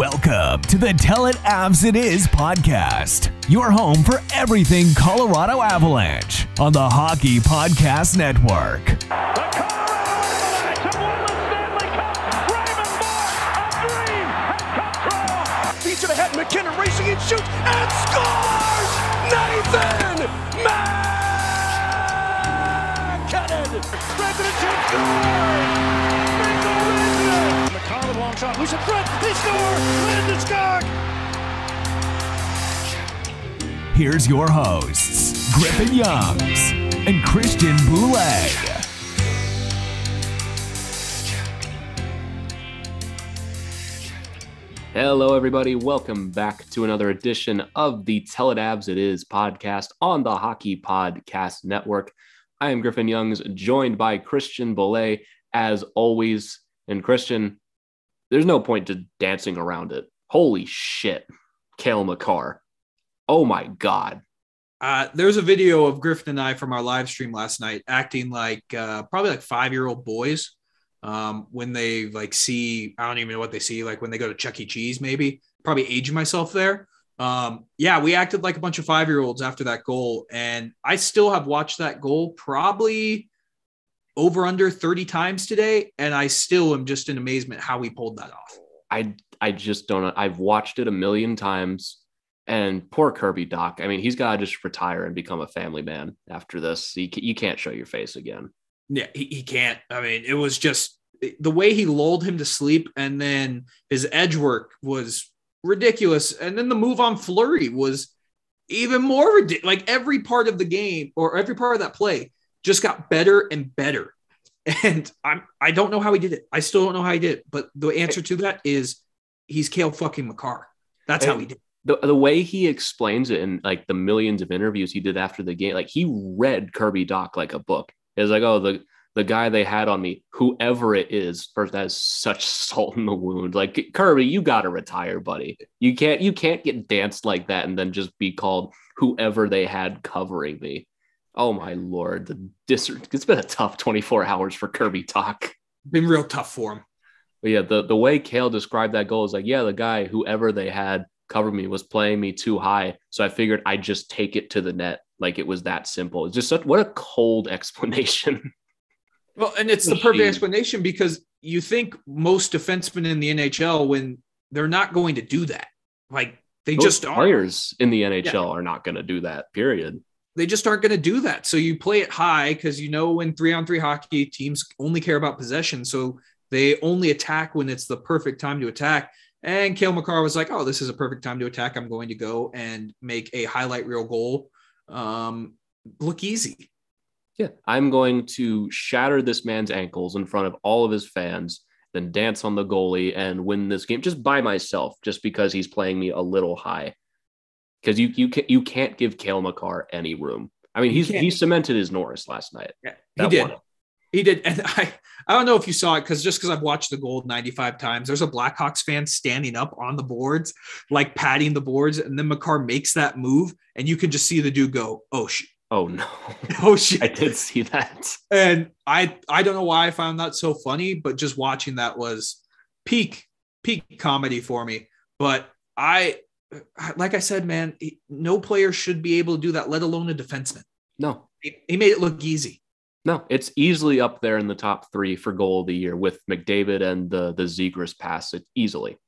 Welcome to the Tell It Avs It Is podcast, your home for everything Colorado Avalanche on the Hockey Podcast Network. The Colorado Avalanche have won the Stanley Cup. Raymond a dream has come true. The MacKinnon racing and shoots and scores! Nathan MacKinnon! The chip, scores! Mikko Rantanen. Makar with a long shot, loose in front, they score! Landeskog! Here's your hosts, Griffin Youngs and Christian Boulay. Hello, everybody. Welcome back to another edition of the Tell It Avs It Is podcast on the Hockey Podcast Network. I am Griffin Youngs, joined by Christian Boulay, as always. And Christian, there's no point to dancing around it. Holy shit, Cale Makar. Oh my God. Uh, there's a video of Griffin and I from our live stream last night acting like uh, probably like five year old boys um, when they like see, I don't even know what they see, like when they go to Chuck E. Cheese, maybe probably aging myself there. Um, yeah, we acted like a bunch of five year olds after that goal. And I still have watched that goal probably over under 30 times today. And I still am just in amazement how we pulled that off. I I just don't. I've watched it a million times, and poor Kirby Dach. I mean, he's got to just retire and become a family man after this. You, you can't show your face again. Yeah, he, he can't. I mean, it was just the way he lulled him to sleep, and then his edge work was ridiculous. And then the move on Fleury was even more ridiculous. Like every part of the game or every part of that play just got better and better. And I'm I don't know how he did it. I still don't know how he did it. But the answer to that is he's Cale fucking Makar. That's how he did. it. the the way he explains it in like the millions of interviews he did after the game, like he read Kirby Dach like a book. It's like, oh, the the guy they had on me, whoever it is, first that is such salt in the wound. Like Kirby, you gotta retire, buddy. You can't you can't get danced like that and then just be called whoever they had covering me. Oh my lord, the dis- it's been a tough 24 hours for Kirby Dach. Been real tough for him. But yeah, the, the way Cale described that goal is like, yeah, the guy, whoever they had cover me, was playing me too high. So I figured I'd just take it to the net. Like it was that simple. It's just such what a cold explanation. Well, and it's the perfect explanation because you think most defensemen in the NHL when they're not going to do that. Like they just aren't. players in the NHL are not going to do that. Period. They just aren't going to do that. So you play it high because you know when three on three hockey teams only care about possession. So they only attack when it's the perfect time to attack. And Cale Makar was like, "Oh, this is a perfect time to attack. I'm going to go and make a highlight reel goal. Um, look easy." Yeah, I'm going to shatter this man's ankles in front of all of his fans, then dance on the goalie and win this game just by myself, just because he's playing me a little high. Because you you can you can't give Cale Makar any room. I mean, he's he cemented his Norris last night. Yeah, he did. won. He did. And I, I don't know if you saw it because just because I've watched the goal 95 times, there's a Blackhawks fan standing up on the boards, like patting the boards. And then Makar makes that move, and you can just see the dude go, oh, shit. Oh no, Oh, shit. I did see that. And I, I don't know why I found that so funny, but just watching that was peak, peak comedy for me. But I, like I said, man, no player should be able to do that, let alone a defenseman. No, He, he made it look easy. no, it's easily up there in the top three for goal of the year with McDavid and the the Zegras pass. It easily.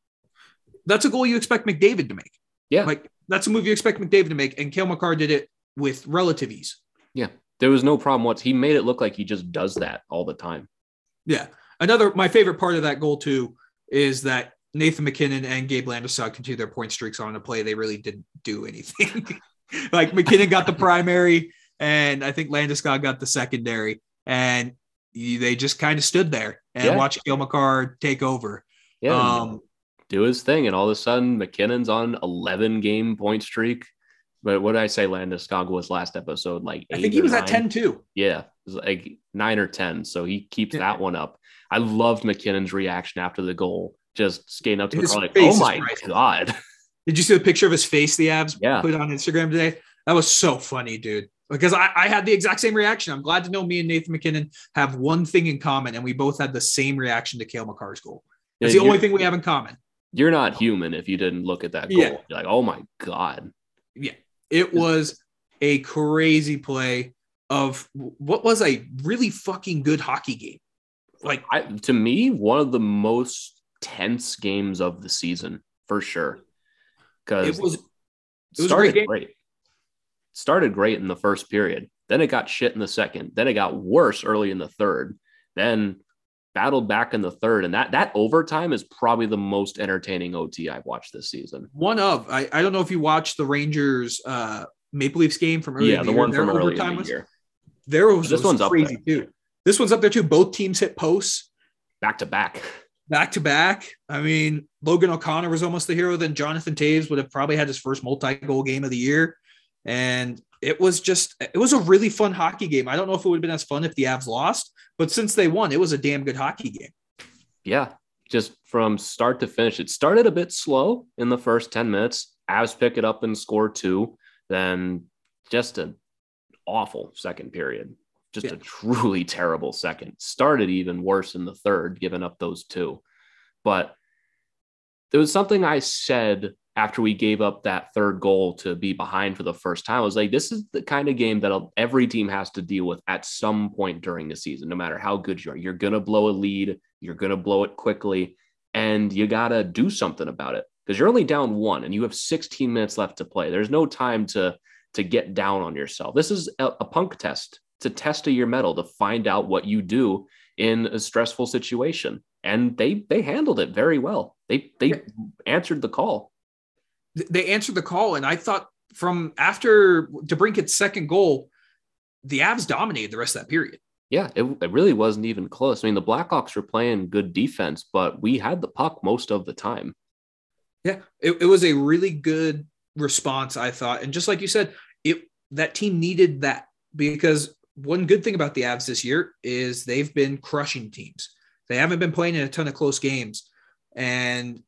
That's a goal you expect McDavid to make. Yeah, Like that's a move you expect McDavid to make, and Cale Makar did it with relative ease. yeah. There was no problem. What he made it look like he just does that all the time. Yeah. Another my favorite part of that goal too is that Nathan MacKinnon and Gabe Landeskog continue their point streaks on a play they really didn't do anything. like MacKinnon got the primary, and I think Landeskog got the secondary, and they just kind of stood there and Yeah. watched Cale Makar take over. Yeah, Um, do his thing, and all of a sudden MacKinnon's on 11 game point streak. But what did I say? Landeskog was last episode like I think he was at nine? 10 too. Yeah, it was like nine or 10. So he keeps Yeah. that one up. I loved MacKinnon's reaction after the goal, just skating up to His Makar like, oh my. God. Did you see the picture of his face the Avs Yeah. put on Instagram today? That was so funny, dude. Because I, I had the exact same reaction. I'm glad to know me and Nathan MacKinnon have one thing in common, and we both had the same reaction to Cale Makar's goal. That's Yeah, the only thing we have in common. You're not human if you didn't look at that goal. Yeah. You're like, oh my god. Yeah. It was a crazy play of what was a really fucking good hockey game. Like I, to me, one of the most tense games of the season for sure. Because it was it was started great great. Started great in the first period. Then it got shit in the second. Then it got worse early in the third. Then battled back in the third. And that that overtime is probably the most entertaining OT I've watched this season. one of I, I don't know if you watched the Rangers uh Maple Leafs game from earlier yeah, the year. one Their from early in the was- year. There was This was one's up crazy too. This one's up there too. Both teams hit posts Back to back. Back to back. I mean, Logan O'Connor was almost the hero. Then Jonathan Toews would have probably had his first multi-goal game of the year, and it was just it was a really fun hockey game. I don't know if it would have been as fun if the Avs lost, but since they won, it was a damn good hockey game. Yeah, just from start to finish. It started a bit slow in the first 10 minutes. Avs pick it up and score two. Then just an awful second period. Just Yeah. a truly terrible second. Started even worse in the third, giving up those two. But there was something I said after we gave up that third goal to be behind for the first time. I was like, this is the kind of game that every team has to deal with at some point during the season, no matter how good you are. You're going to blow a lead, you're going to blow it quickly, and you got to do something about it because you're only down one and you have 16 minutes left to play. There's no time to to get down on yourself. This is a, a punk test. It's a test of your mettle to find out what you do in a stressful situation. And they they handled it very well. They they answered the call. they answered the call, and I thought from after DeBrincat's second goal, the Avs dominated the rest of that period. Yeah, it, it really wasn't even close. I mean, the Blackhawks were playing good defense, but we had the puck most of the time. Yeah, it, it was a really good response, I thought, and just like you said, it that team needed that because one good thing about the Avs this year is they've been crushing teams. They haven't been playing in a ton of close games, and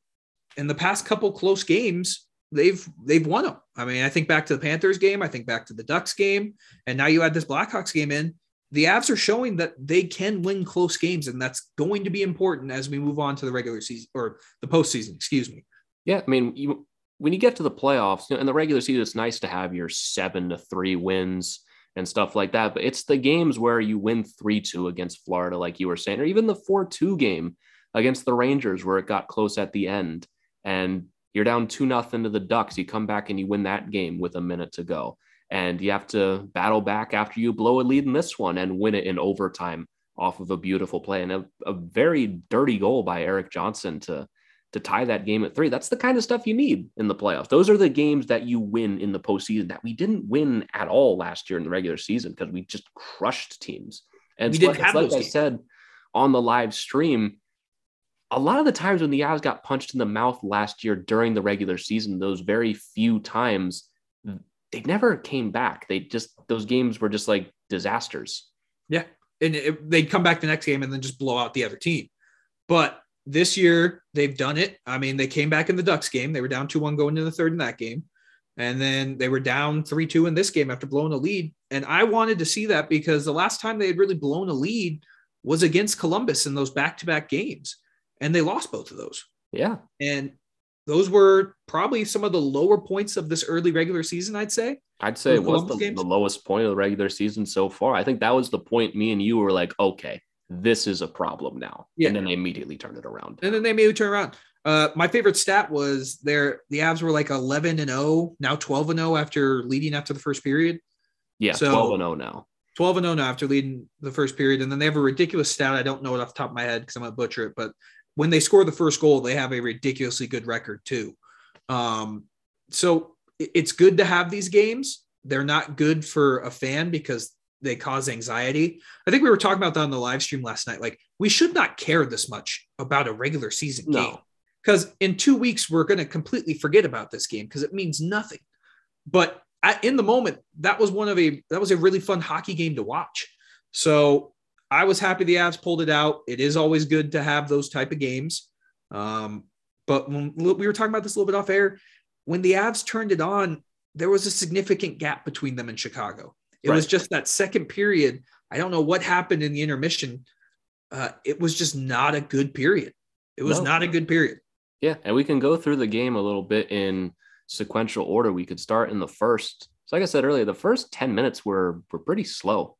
in the past couple close games, they've they've won them. I mean, I think back to the Panthers game, I think back to the Ducks game, and now you add this Blackhawks game in. The Avs are showing that they can win close games, and that's going to be important as we move on to the regular season or the postseason. Excuse me. Yeah, I mean, you, when you get to the playoffs, you know, in the regular season, it's nice to have your seven to three wins and stuff like that. But it's the games where you win three two against Florida, like you were saying, or even the four two game against the Rangers, where it got close at the end, and you're down two nothing to the Ducks. You come back and you win that game with a minute to go, and you have to battle back after you blow a lead in this one and win it in overtime off of a beautiful play and a, a very dirty goal by Erik Johnson to to tie that game at three. That's the kind of stuff you need in the playoffs. Those are the games that you win in the postseason that we didn't win at all last year in the regular season because we just crushed teams. And We didn't like, have like I games. said on the live stream, a lot of the times when the Avs got punched in the mouth last year during the regular season, those very few times, they never came back. They just, those games were just like disasters. Yeah. And it, they'd come back the next game and then just blow out the other team. But this year, they've done it. I mean, they came back in the Ducks game. They were down 2 1 going into the third in that game. And then they were down 3 2 in this game after blowing a lead. And I wanted to see that because the last time they had really blown a lead was against Columbus in those back to back games. And they lost both of those. Yeah. And those were probably some of the lower points of this early regular season, I'd say. I'd say it was the, the lowest point of the regular season so far. I think that was the point me and you were like, okay, this is a problem now. Yeah. And then they immediately turned it around. And then they maybe turn around. Uh, my favorite stat was their the Avs were like 11 and 0, now 12 and 0 after leading after the first period. Yeah, So- 12 and 0 now. 12 and 0 now after leading the first period. And then they have a ridiculous stat. I don't know it off the top of my head because I'm going to butcher it. But when they score the first goal, they have a ridiculously good record too. Um, so it's good to have these games. They're not good for a fan because they cause anxiety. I think we were talking about that on the live stream last night. Like we should not care this much about a regular season No. game because in two weeks we're going to completely forget about this game because it means nothing. But at, in the moment, that was one of a that was a really fun hockey game to watch. So I was happy the Avs pulled it out. It is always good to have those type of games. Um, but when we were talking about this a little bit off air, when the Avs turned it on, there was a significant gap between them and Chicago. It was just that second period. I don't know what happened in the intermission. Uh, it was just not a good period. It was No. not a good period. Yeah, and we can go through the game a little bit in sequential order. We could start in the first. So, like I said earlier, the first 10 minutes were were pretty slow.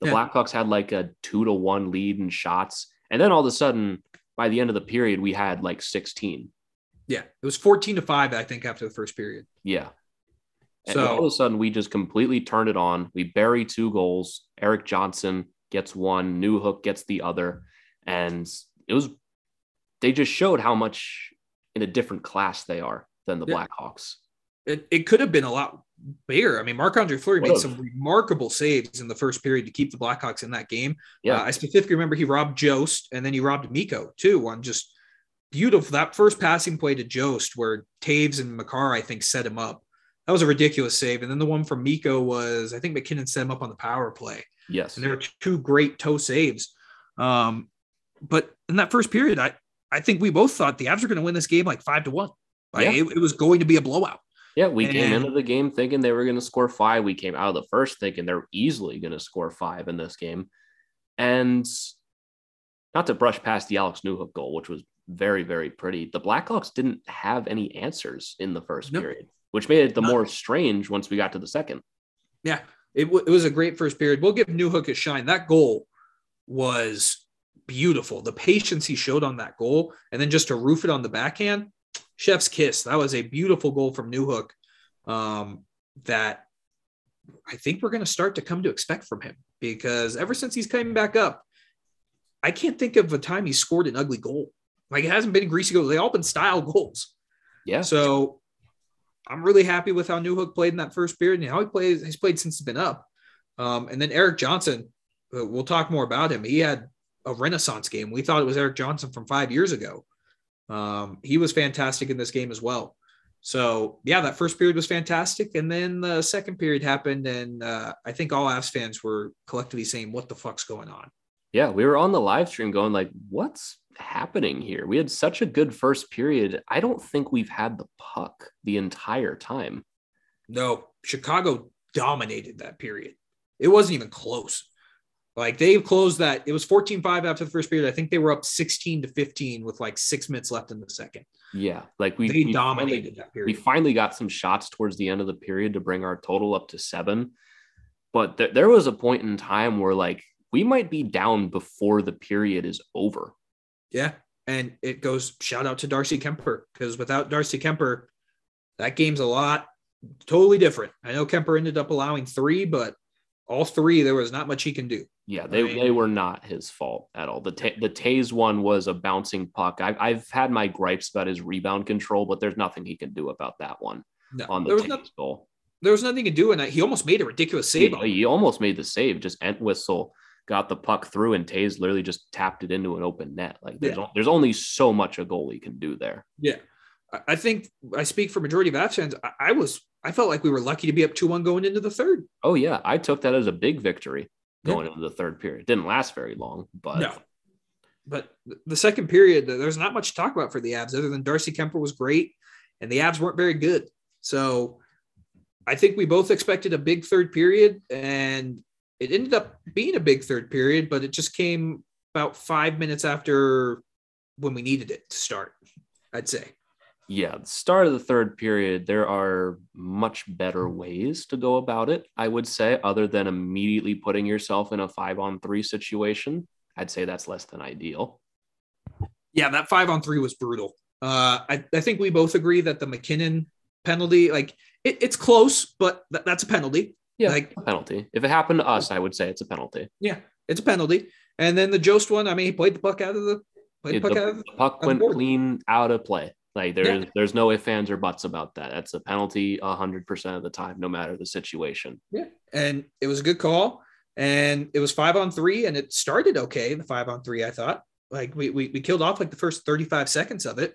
The Yeah. Blackhawks had like a two to one lead in shots. And then all of a sudden, by the end of the period, we had like 16. Yeah, it was 14 to 5, I think, after the first period. Yeah. And So- all of a sudden, we just completely turned it on. We bury two goals. Erik Johnson gets one, Newhook gets the other. And it was, they just showed how much in a different class they are than the Yeah. Blackhawks. It, it could have been a lot bigger. I mean, Marc Andre Fleury made some remarkable saves in the first period to keep the Blackhawks in that game. Yeah. Uh, I specifically remember he robbed Jost and then he robbed Mikko too on just beautiful. That first passing play to Jost where Toews and Makar, I think, set him up. That was a ridiculous save. And then the one from Mikko was, I think MacKinnon set him up on the power play. yes. And there were two great toe saves. Um, but in that first period, I, I think we both thought the Avs were going to win this game like five to one. Like, Yeah. it, it was going to be a blowout. Yeah, we came into the game thinking they were going to score five. We came out of the first thinking they're easily going to score five in this game. And not to brush past the Alex Newhook goal, which was very, very pretty. The Blackhawks didn't have any answers in the first Nope. period, which made it the more strange once we got to the second. Yeah, it, w- it was a great first period. We'll give Newhook a shine. That goal was beautiful. The patience he showed on that goal, and then just to roof it on the backhand, chef's kiss. That was a beautiful goal from Newhook um, that I think we're going to start to come to expect from him because ever since he's coming back up, I can't think of a time he scored an ugly goal. Like it hasn't been greasy goals. They all been style goals. Yeah. So I'm really happy with how Newhook played in that first period and how he plays. He's played since he's been up. Um, and then Erik Johnson, uh, we'll talk more about him. He had a renaissance game. We thought it was Erik Johnson from five years ago. Um, he was fantastic in this game as well. So yeah, that first period was fantastic, and then the second period happened, and uh, I think all Avs fans were collectively saying, "What the fuck's going on?" Yeah, we were on the live stream going like, what's happening here? We had such a good first period. I don't think we've had the puck the entire time. No, Chicago dominated that period. It wasn't even close. Like they closed that. It was 14-5 after the first period. I think they were up 16 to 15 with like six minutes left in the second. Yeah, like we we dominated finally- that period. we finally got some shots towards the end of the period to bring our total up to seven. But th- there was a point in time where like we might be down before the period is over. Yeah. And it goes shout out to Darcy Kuemper because without Darcy Kuemper, that game's a lot totally different. I know Kuemper ended up allowing three, but all three, there was not much he can do. Yeah, they, I mean- they were not his fault at all. The ta- the Toews one was a bouncing puck. I've, I've had my gripes about his rebound control, but there's nothing he can do about that one No, on the there was Toews no, goal. there was nothing to do, and he almost made a ridiculous save. He, he almost made the save. Just Entwistle got the puck through, and Toews literally just tapped it into an open net. Like there's Yeah. o- there's only so much a goalie can do there. Yeah. I- think I speak for majority of Avs fans. I, I was I felt like we were lucky to be up 2-1 going into the third. Oh yeah, I took that as a big victory Yeah. going into the third period. Didn't last very long, but No. But the second period, there's not much to talk about for the Avs other than Darcy Kuemper was great and the Avs weren't very good. So I think we both expected a big third period and it ended up being a big third period, but it just came about five minutes after when we needed it to start, I'd say. yeah, the start of the third period, there are much better ways to go about it, I would say, other than immediately putting yourself in a five on three situation. I'd say that's less than ideal. Yeah, that five on three was brutal. Uh, I, I think we both agree that the MacKinnon penalty, like it, it's close, but th- that's a penalty. Yeah, Like- a penalty. If it happened to us, I would say it's a penalty. Yeah, it's a penalty. And then the Jost one, I mean, he played the puck out of the played Yeah, the puck the, out of the puck the went board. clean out of play. Like there's Yeah. there's no ifs, ands, or buts about that. That's a penalty hundred percent of the time, no matter the situation. Yeah. And it was a good call. And it was five on three, and it started okay. The five on three, I thought. Like we we, we killed off like the first 35 seconds of it.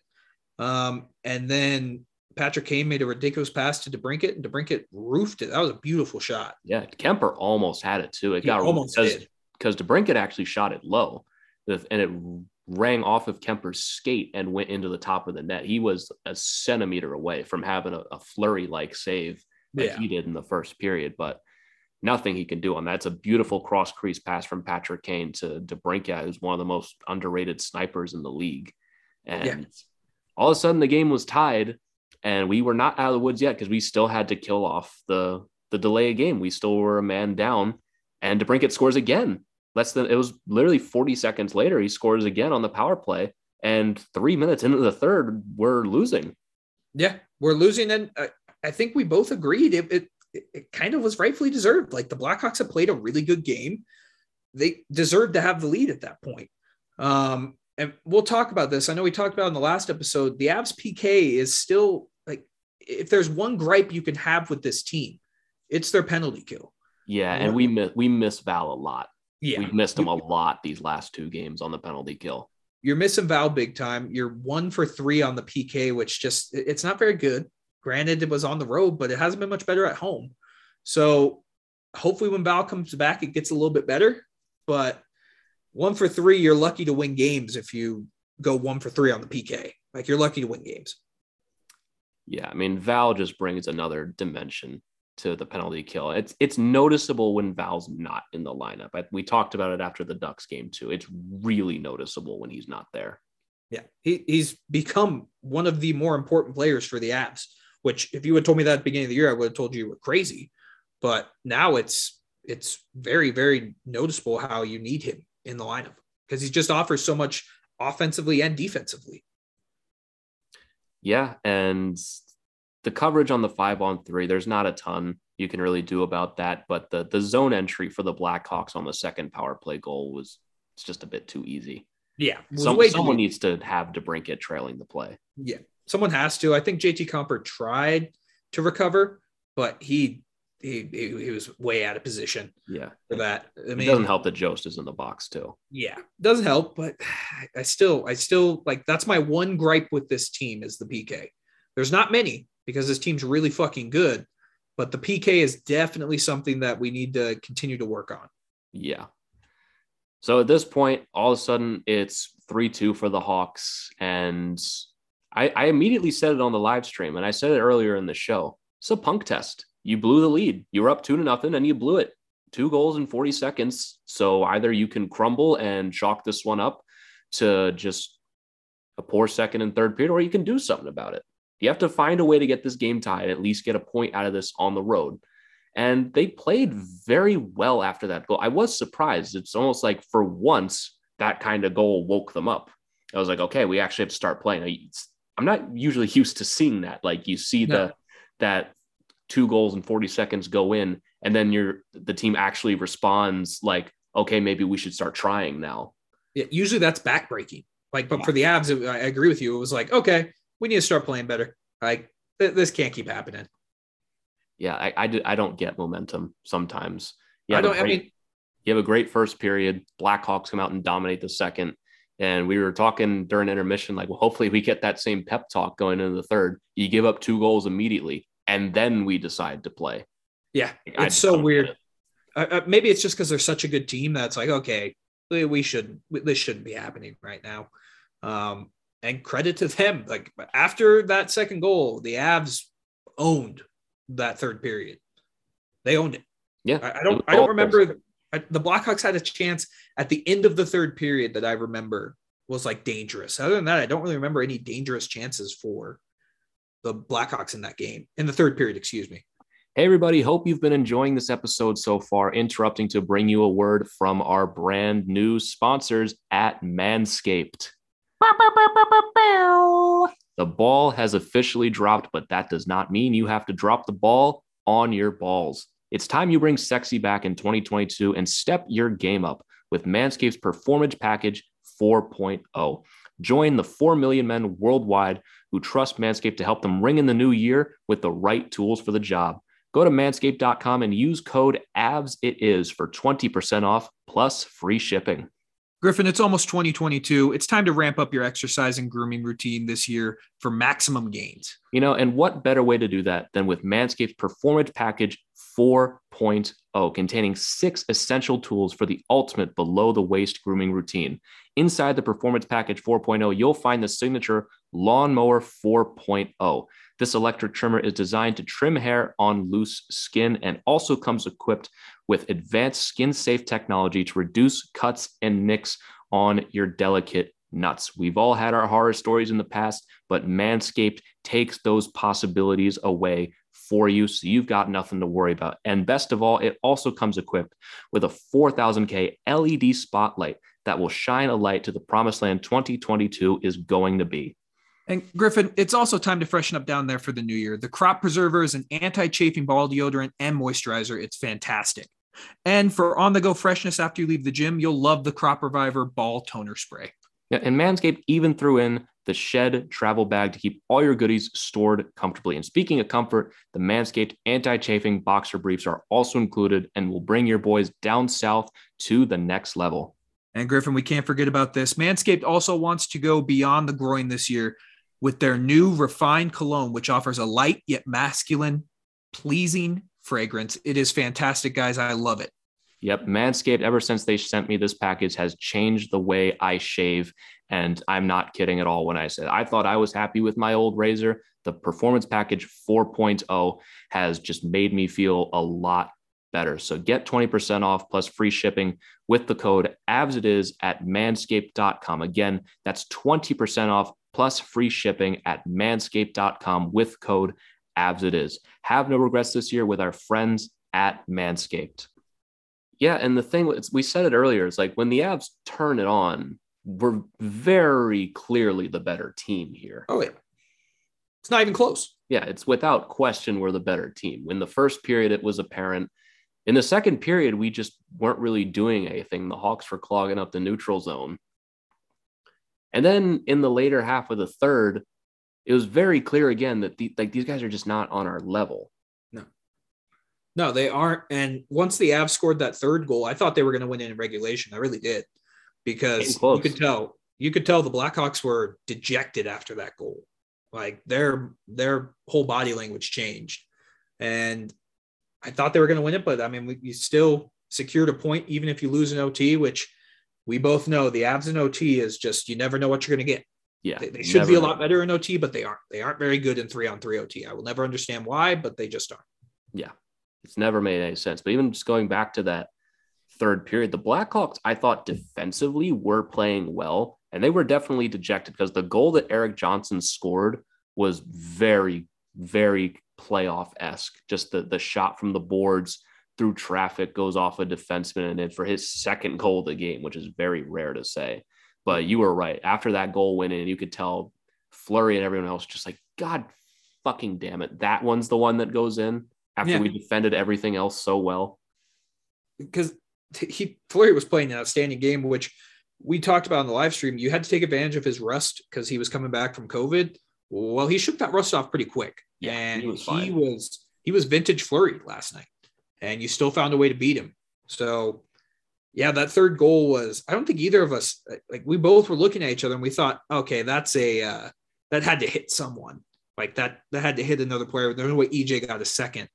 Um, and then Patrick Kane made a ridiculous pass to DeBrincat, and DeBrincat roofed it. That was a beautiful shot. Yeah, Kuemper almost had it too. It He got almost because because DeBrincat actually shot it low, and it rang off of Kuemper's skate and went into the top of the net. He was a centimeter away from having a, a flurry like save that Yeah. he did in the first period, but nothing he can do on that. It's a beautiful cross crease pass from Patrick Kane to DeBrincat, who's one of the most underrated snipers in the league. And all of a sudden the game was tied and we were not out of the woods yet because we still had to kill off the the delay of game. We still were a man down and DeBrincat scores again. Less than it was literally 40 seconds later, he scores again on the power play. And three minutes into the third, we're losing. Yeah, we're losing. And uh, I think we both agreed it, it, it kind of was rightfully deserved. Like the Blackhawks have played a really good game. They deserved to have the lead at that point. Um, and we'll talk about this. I know we talked about in the last episode. The Avs PK is still if there's one gripe you can have with this team, it's their penalty kill. Yeah, and we miss we miss Val a lot. Yeah, we've missed him a lot these last two games on the penalty kill. You're missing Val big time. You're one for three on the PK, which just it's not very good. Granted, it was on the road, but it hasn't been much better at home. So hopefully, when Val comes back, it gets a little bit better. But one for three, you're lucky to win games if you go one for three on the PK. Like you're lucky to win games. Yeah, I mean Val just brings another dimension to the penalty kill. It's it's noticeable when Val's not in the lineup. I, we talked about it after the Ducks game too. It's really noticeable when he's not there. Yeah, he, he's become one of the more important players for the Avs. Which, if you had told me that at the beginning of the year, I would have told you you were crazy. But now it's it's very very noticeable how you need him in the lineup because he just offers so much offensively and defensively. Yeah, and the coverage on the five on three, there's not a ton you can really do about that. But the the zone entry for the Blackhawks on the second power play goal was it's just a bit too easy. Yeah, Some, someone needs to have DeBrincat trailing the play. Yeah, someone has to. I think JT Compher tried to recover, but he he, he, was way out of position. Yeah, for that. I mean, it doesn't help that Jost is in the box too. Yeah, doesn't help, but I still, I still like that's my one gripe with this team is the PK. There's not many, because this team's really fucking good. But the PK is definitely something that we need to continue to work on. Yeah. So at this point, all of a sudden it's 3 2 for the Hawks. And I, I immediately said it on the live stream, and I said it earlier in the show. It's a punk test. You blew the lead. You were up two to nothing, and you blew it. Two goals in 40 seconds. So either you can crumble and chalk this one up to just a poor second and third period, or you can do something about it. You have to find a way to get this game tied, at least get a point out of this on the road. And they played very well after that goal. I was surprised. It's almost like for once that kind of goal woke them up. I was like, okay, we actually have to start playing. I'm not usually used to seeing that. Like you see no. the that two goals in 40 seconds go in, and then you're the team actually responds like, okay, maybe we should start trying now. Yeah, usually that's backbreaking. Like, but yeah. for the Avs, I agree with you. It was like, okay, we need to start playing better. Like th- this can't keep happening. Yeah, I, I, I don't get momentum sometimes. Yeah, I don't. Great, I mean, you have a great first period. Blackhawks come out and dominate the second. And we were talking during intermission, like, well, hopefully we get that same pep talk going into the third. You give up two goals immediately, and then we decide to play. Yeah, it's so weird. Uh, uh, maybe it's just because they're such a good team that's like, okay, we shouldn't. This shouldn't be happening right now. Um, and credit to them. Like after that second goal, the Avs owned that third period. They owned it. Yeah, I, I don't. I don't remember. I, the Blackhawks had a chance at the end of the third period that I remember was like dangerous. Other than that, I don't really remember any dangerous chances for the Blackhawks in that game in the third period. Excuse me. Hey, everybody. Hope you've been enjoying this episode so far. Interrupting to bring you a word from our brand new sponsors at Manscaped. The ball has officially dropped, but that does not mean you have to drop the ball on your balls. It's time you bring sexy back in 2022 and step your game up with Manscaped's Performance Package 4.0. Join the 4 million men worldwide who trust Manscaped to help them ring in the new year with the right tools for the job. Go to manscaped.com and use code AVSITIS for 20% off plus free shipping. Griffin, it's almost 2022. It's time to ramp up your exercise and grooming routine this year for maximum gains. You know, and what better way to do that than with Manscaped's Performance Package 4.0, containing six essential tools for the ultimate below the waist grooming routine. Inside the Performance Package 4.0, you'll find the signature Lawnmower 4.0. This electric trimmer is designed to trim hair on loose skin and also comes equipped with advanced skin safe technology to reduce cuts and nicks on your delicate nuts. We've all had our horror stories in the past, but Manscaped takes those possibilities away for you. So you've got nothing to worry about. And best of all, it also comes equipped with a 4000K LED spotlight that will shine a light to the promised land 2022 is going to be. And Griffin, it's also time to freshen up down there for the new year. The Crop Preserver is an anti chafing ball deodorant and moisturizer. It's fantastic. And for on the go freshness after you leave the gym, you'll love the Crop Reviver Ball Toner Spray. Yeah, and Manscaped even threw in the Shed travel bag to keep all your goodies stored comfortably. And speaking of comfort, the Manscaped anti chafing boxer briefs are also included and will bring your boys down south to the next level. And Griffin, we can't forget about this. Manscaped also wants to go beyond the groin this year with their new refined cologne, which offers a light yet masculine, pleasing fragrance. It is fantastic, guys. I love it. Yep. Manscaped, ever since they sent me this package, has changed the way I shave. And I'm not kidding at all when I said I thought I was happy with my old razor. The performance package 4.0 has just made me feel a lot better. So get 20% off plus free shipping with the code AVSITIS at manscaped.com. Again, that's 20% off plus free shipping at manscaped.com with code AVSITIS. Have no regrets this year with our friends at Manscaped. Yeah, and the thing we said it earlier is like when the Avs turn it on, we're very clearly the better team here. Oh yeah, it's not even close. Yeah, it's without question we're the better team. In the first period, it was apparent. In the second period, we just weren't really doing anything. The Hawks were clogging up the neutral zone. And then in the later half of the third, it was very clear again that the, like these guys are just not on our level. No, no, they aren't. And once the Avs scored that third goal, I thought they were going to win in regulation. I really did because you could tell you could tell the Blackhawks were dejected after that goal. Like their their whole body language changed, and I thought they were going to win it. But I mean, we, you still secured a point, even if you lose an OT, which we both know the Avs in OT is just you never know what you're going to get. Yeah, they, they should be a lot better in OT, but they aren't. They aren't very good in three on three OT. I will never understand why, but they just aren't. Yeah, it's never made any sense. But even just going back to that third period, the Blackhawks, I thought defensively were playing well, and they were definitely dejected because the goal that Erik Johnson scored was very, very playoff esque. Just the the shot from the boards through traffic goes off a defenseman and then for his second goal of the game, which is very rare to say. But you were right. After that goal went in, you could tell Fleury and everyone else just like, God fucking damn it. That one's the one that goes in after yeah. we defended everything else so well. Because he Fleury was playing an outstanding game, which we talked about on the live stream. You had to take advantage of his rust because he was coming back from COVID. Well, he shook that rust off pretty quick. Yeah, and he was, he was he was vintage Fleury last night and you still found a way to beat him. So, yeah, that third goal was, I don't think either of us, like, we both were looking at each other and we thought, okay, that's a, uh, that had to hit someone. Like that, that had to hit another player. There's no way EJ got a second.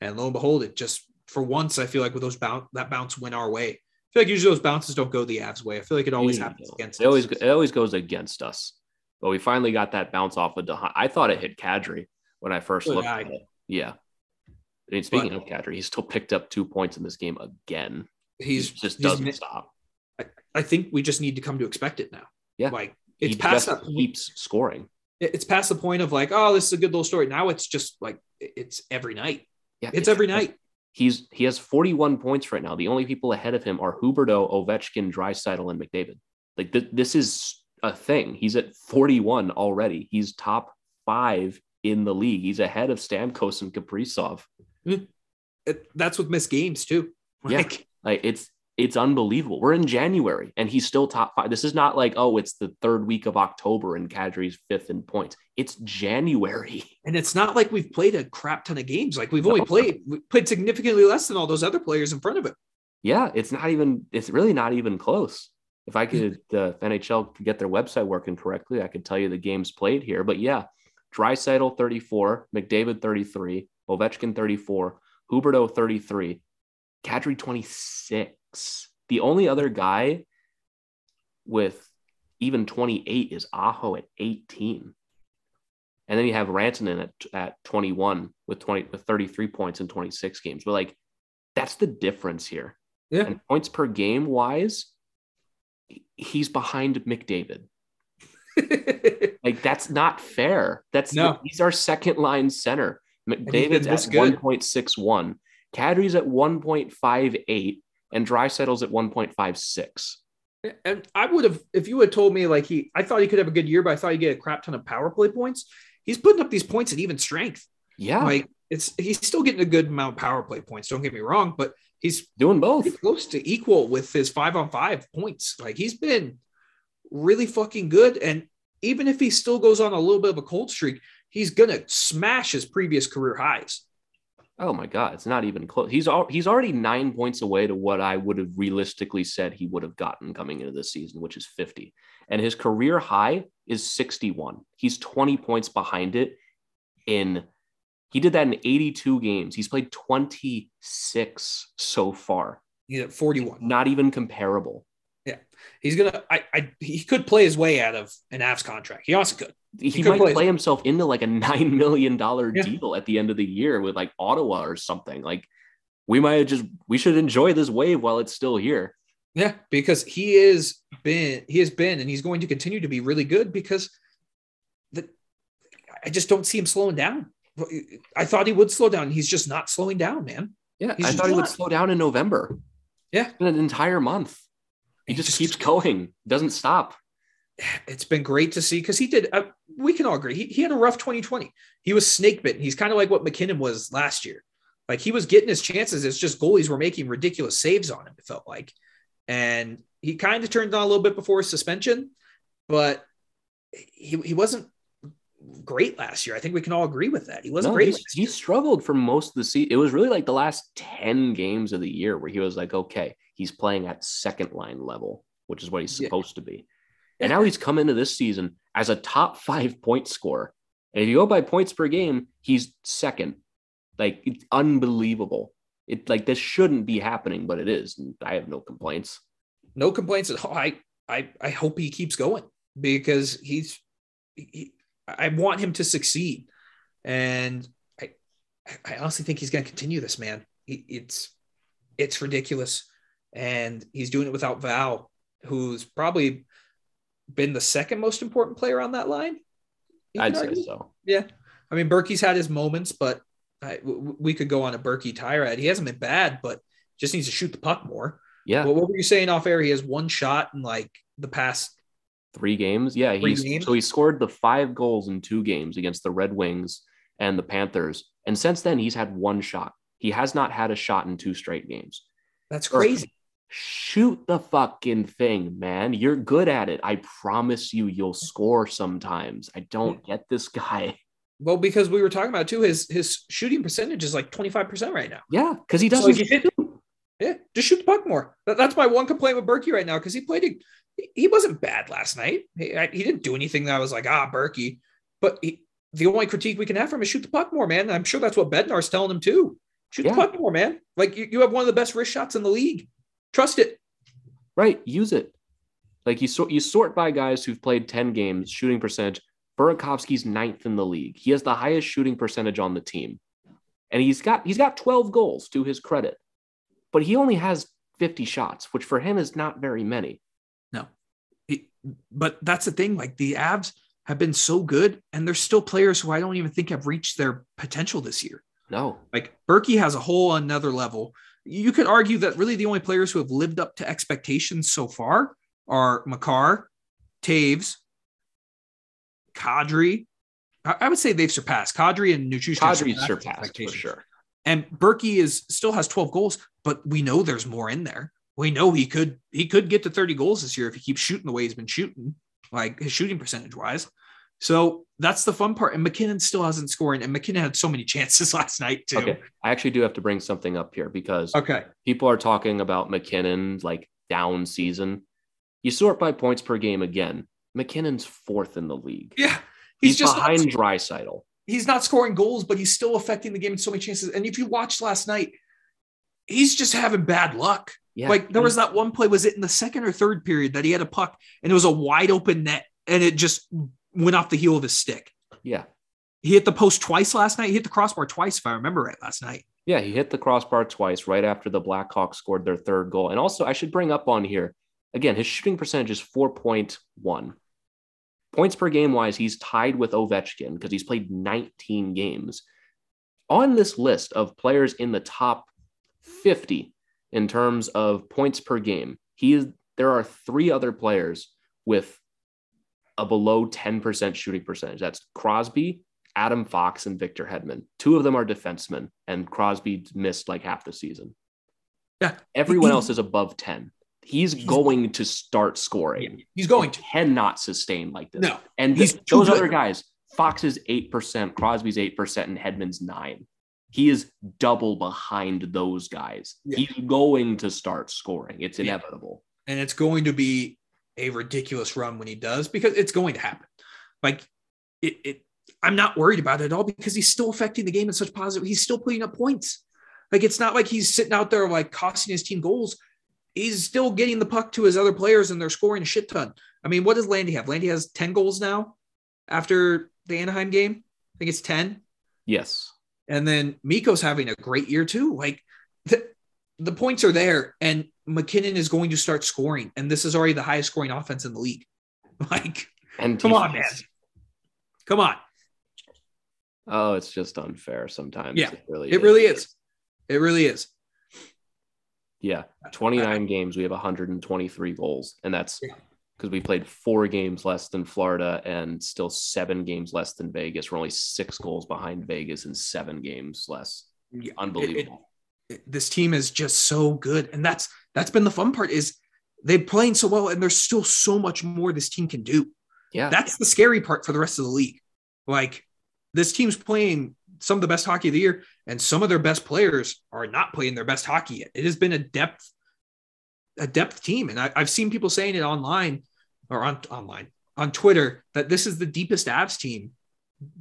And lo and behold, it just, for once, I feel like with those bounce, that bounce went our way. I feel like usually those bounces don't go the Avs way. I feel like it always happens against us. it us. Always, it always goes against us. But we finally got that bounce off of DeHaan. I thought it hit Kadri when I first looked at it. Yeah. I mean, speaking but, of Kadri, he still picked up two points in this game again. He's he just doesn't stop. I, I, think we just need to come to expect it now. Yeah, like it's he past that keeps scoring. It's past the point of like, oh, this is a good little story. Now it's just like it's every night. Yeah, it's, it's every night. He's he has 41 points right now. The only people ahead of him are Huberdeau, Ovechkin, Draisaitl, and McDavid. Like th- this is a thing. He's at 41 already. He's top five in the league. He's ahead of Stamkos and Kaprizov. It, that's with missed games too. Like, yeah, like it's it's unbelievable. We're in January and he's still top five. This is not like oh, it's the third week of October and Kadri's fifth in points. It's January, and it's not like we've played a crap ton of games. Like we've no. only played we played significantly less than all those other players in front of it. Yeah, it's not even. It's really not even close. If I could, uh, if NHL could get their website working correctly, I could tell you the games played here. But yeah, Draisaitl 34, McDavid 33, Ovechkin 34, Huberdeau 33, Kadri 26. The only other guy with even 28 is Aho at 18. And then you have Rantanen at, at 21 with 20 with 33 points in 26 games. But like that's the difference here. Yeah. And points per game wise, he's behind McDavid. like that's not fair. That's No. he's our second line center. McDavid's at good. 1.61, Kadri's at 1.58, and Draisaitl at 1.56. And I would have, if you had told me like he, I thought he could have a good year, but I thought he'd get a crap ton of power play points. He's putting up these points at even strength. Yeah, Like it's, he's still getting a good amount of power play points. Don't get me wrong, but he's doing both. close to equal with his five on five points. Like he's been really fucking good. And even if he still goes on a little bit of a cold streak, he's gonna smash his previous career highs. Oh my god, it's not even close. He's al- he's already nine points away to what I would have realistically said he would have gotten coming into this season, which is 50. And his career high is 61. He's 20 points behind it in he did that in 82 games. He's played 26 so far. He's at 41. Not even comparable. Yeah, he's gonna I, I he could play his way out of an Avs contract. He also could. He, might play- play himself into like a nine million dollar Yeah. deal at the end of the year with like Ottawa or something. Like we might have just we should enjoy this wave while it's still here. Yeah, because he is been he has been and he's going to continue to be really good because the I just don't see him slowing down. I thought he would slow down. He's just not slowing down, man. Yeah, He's I thought he would slow down in November. Yeah. in an entire month. He He just, just- keeps going, doesn't stop. It's been great to see because he did. Uh, we can all agree he, he had a rough 2020. He was snake bitten. He's kind of like what MacKinnon was last year. Like he was getting his chances. It's just goalies were making ridiculous saves on him. It felt like, and he kind of turned on a little bit before his suspension, but he he wasn't great last year. I think we can all agree with that. He wasn't No, great. last he struggled for most of the season. It was really like the last 10 games of the year where he was like, okay, he's playing at second line level, which is what he's Yeah. supposed to be. And now he's come into this season as a top five point scorer. And if you go by points per game, he's second. Like it's unbelievable. It like this shouldn't be happening, but it is. And I have no complaints. no complaints at all. I I I hope he keeps going because he's he, I want him to succeed, and I I honestly think he's going to continue this, man. It's it's ridiculous, and he's doing it without Val, who's probably been the second most important player on that line. I'd could say so. Yeah, I mean Berkey's had his moments, but I, w- we could go on a Berkey tirade. He hasn't been bad, but just needs to shoot the puck more. Yeah. Well, what were you saying off air? He has one shot in like the past. three games. Yeah, Three he's games? so he scored the five goals in two games against the Red Wings and the Panthers, and since then he's had one shot. He has not had a shot in two straight games. That's crazy. Shoot the fucking thing, man. You're good at it. I promise you, you'll score sometimes. I don't get this guy. Well, because we were talking about too, his his shooting percentage is like twenty five percent right now. Yeah, because he doesn't. hit, yeah, just shoot the puck more. That, that's my one complaint with Berkey right now because he played. He- he wasn't bad last night. He, I- he didn't do anything that I was like ah Berkey, but he, the only critique we can have from him is shoot the puck more, man. And I'm sure that's what Bednar's telling him too. Shoot Yeah. the puck more, man. Like you, you have one of the best wrist shots in the league. Trust it. Right, use it. Like you sort you sort by guys who've played 10 games, shooting percentage. Burakovsky's ninth in the league. He has the highest shooting percentage on the team. And he's got he's got 12 goals to his credit. But he only has 50 shots, which for him is not very many. No. He- but that's the thing. Like the Avs have been so good, and there's still players who I don't even think have reached their potential this year. No. Like Berkey has a whole another level. You could argue that really the only players who have lived up to expectations so far are Makar, Toews, Kadri. I would say they've surpassed Kadri and Nichushkin. Kadri's surpassed for sure. And Berkey is still has 12 goals, but we know there's more in there. We know he could he could get to 30 goals this year if he keeps shooting the way he's been shooting, like his shooting percentage wise. So that's the fun part. And MacKinnon still hasn't scored, and MacKinnon had so many chances last night too. Okay. I actually do have to bring something up here because Okay. people are talking about MacKinnon like down season. You sort by points per game again. MacKinnon's fourth in the league. Yeah. He's, He's, just behind not, Draisaitl. he's not scoring goals, but he's still affecting the game in so many chances. And if you watched last night, he's just having bad luck. Yeah. Like there was that one play, was it in the second or third period that he had a puck and it was a wide open net and it just went off the heel of his stick. yeah. He hit the post twice last night. He hit the crossbar twice, if I remember right last night. Yeah, he hit the crossbar twice right after the Blackhawks scored their third goal. And also, I should bring up on here again, his shooting percentage is 4.1. points per game wise, he's tied with Ovechkin because he's played 19 games. On this list of players in the top 50 in terms of points per game, he is there are three other players with a below 10% shooting percentage. That's Crosby, Adam Fox, and Victor Hedman. Two of them are defensemen, and Crosby missed like half the season. Yeah. Everyone else is above 10. He's, He's- going to start scoring. He's going to. Cannot sustain like this. No. And th- those other guys, Fox is 8%, Crosby's 8%, and Hedman's 9 He is double behind those guys. Yeah. He's going to start scoring. It's Yeah. inevitable. and it's going to be a ridiculous run when he does because it's going to happen. Like it, it I'm not worried about it at all because he's still affecting the game in such positive. He's still putting up points. Like it's not like he's sitting out there like costing his team goals. He's still getting the puck to his other players and they're scoring a shit ton. I mean, what does Landy have? Landy has 10 goals now after the Anaheim game. I think it's 10. Yes. And then Mikko's having a great year too. Like the, the points are there, and MacKinnon is going to start scoring. And this is already the highest scoring offense in the league. Like, And come on, man. Come on. Oh, it's just unfair sometimes. Yeah, it really It really is. It really is. Yeah, uh, 29 games, we have 123 goals, and that's because we played four games less than Florida and still seven games less than Vegas. We're only six goals behind Vegas and seven games less. Yeah, Unbelievable. it- it- this team is just so good. And that's that's been the fun part is they're playing so well, and there's still so much more this team can do. yeah, That's the scary part for the rest of the league. Like this team's playing some of the best hockey of the year, and some of their best players are not playing their best hockey yet. It has been a depth, a depth team, and I, I've seen people saying it online or on online on Twitter that this is the deepest Avs team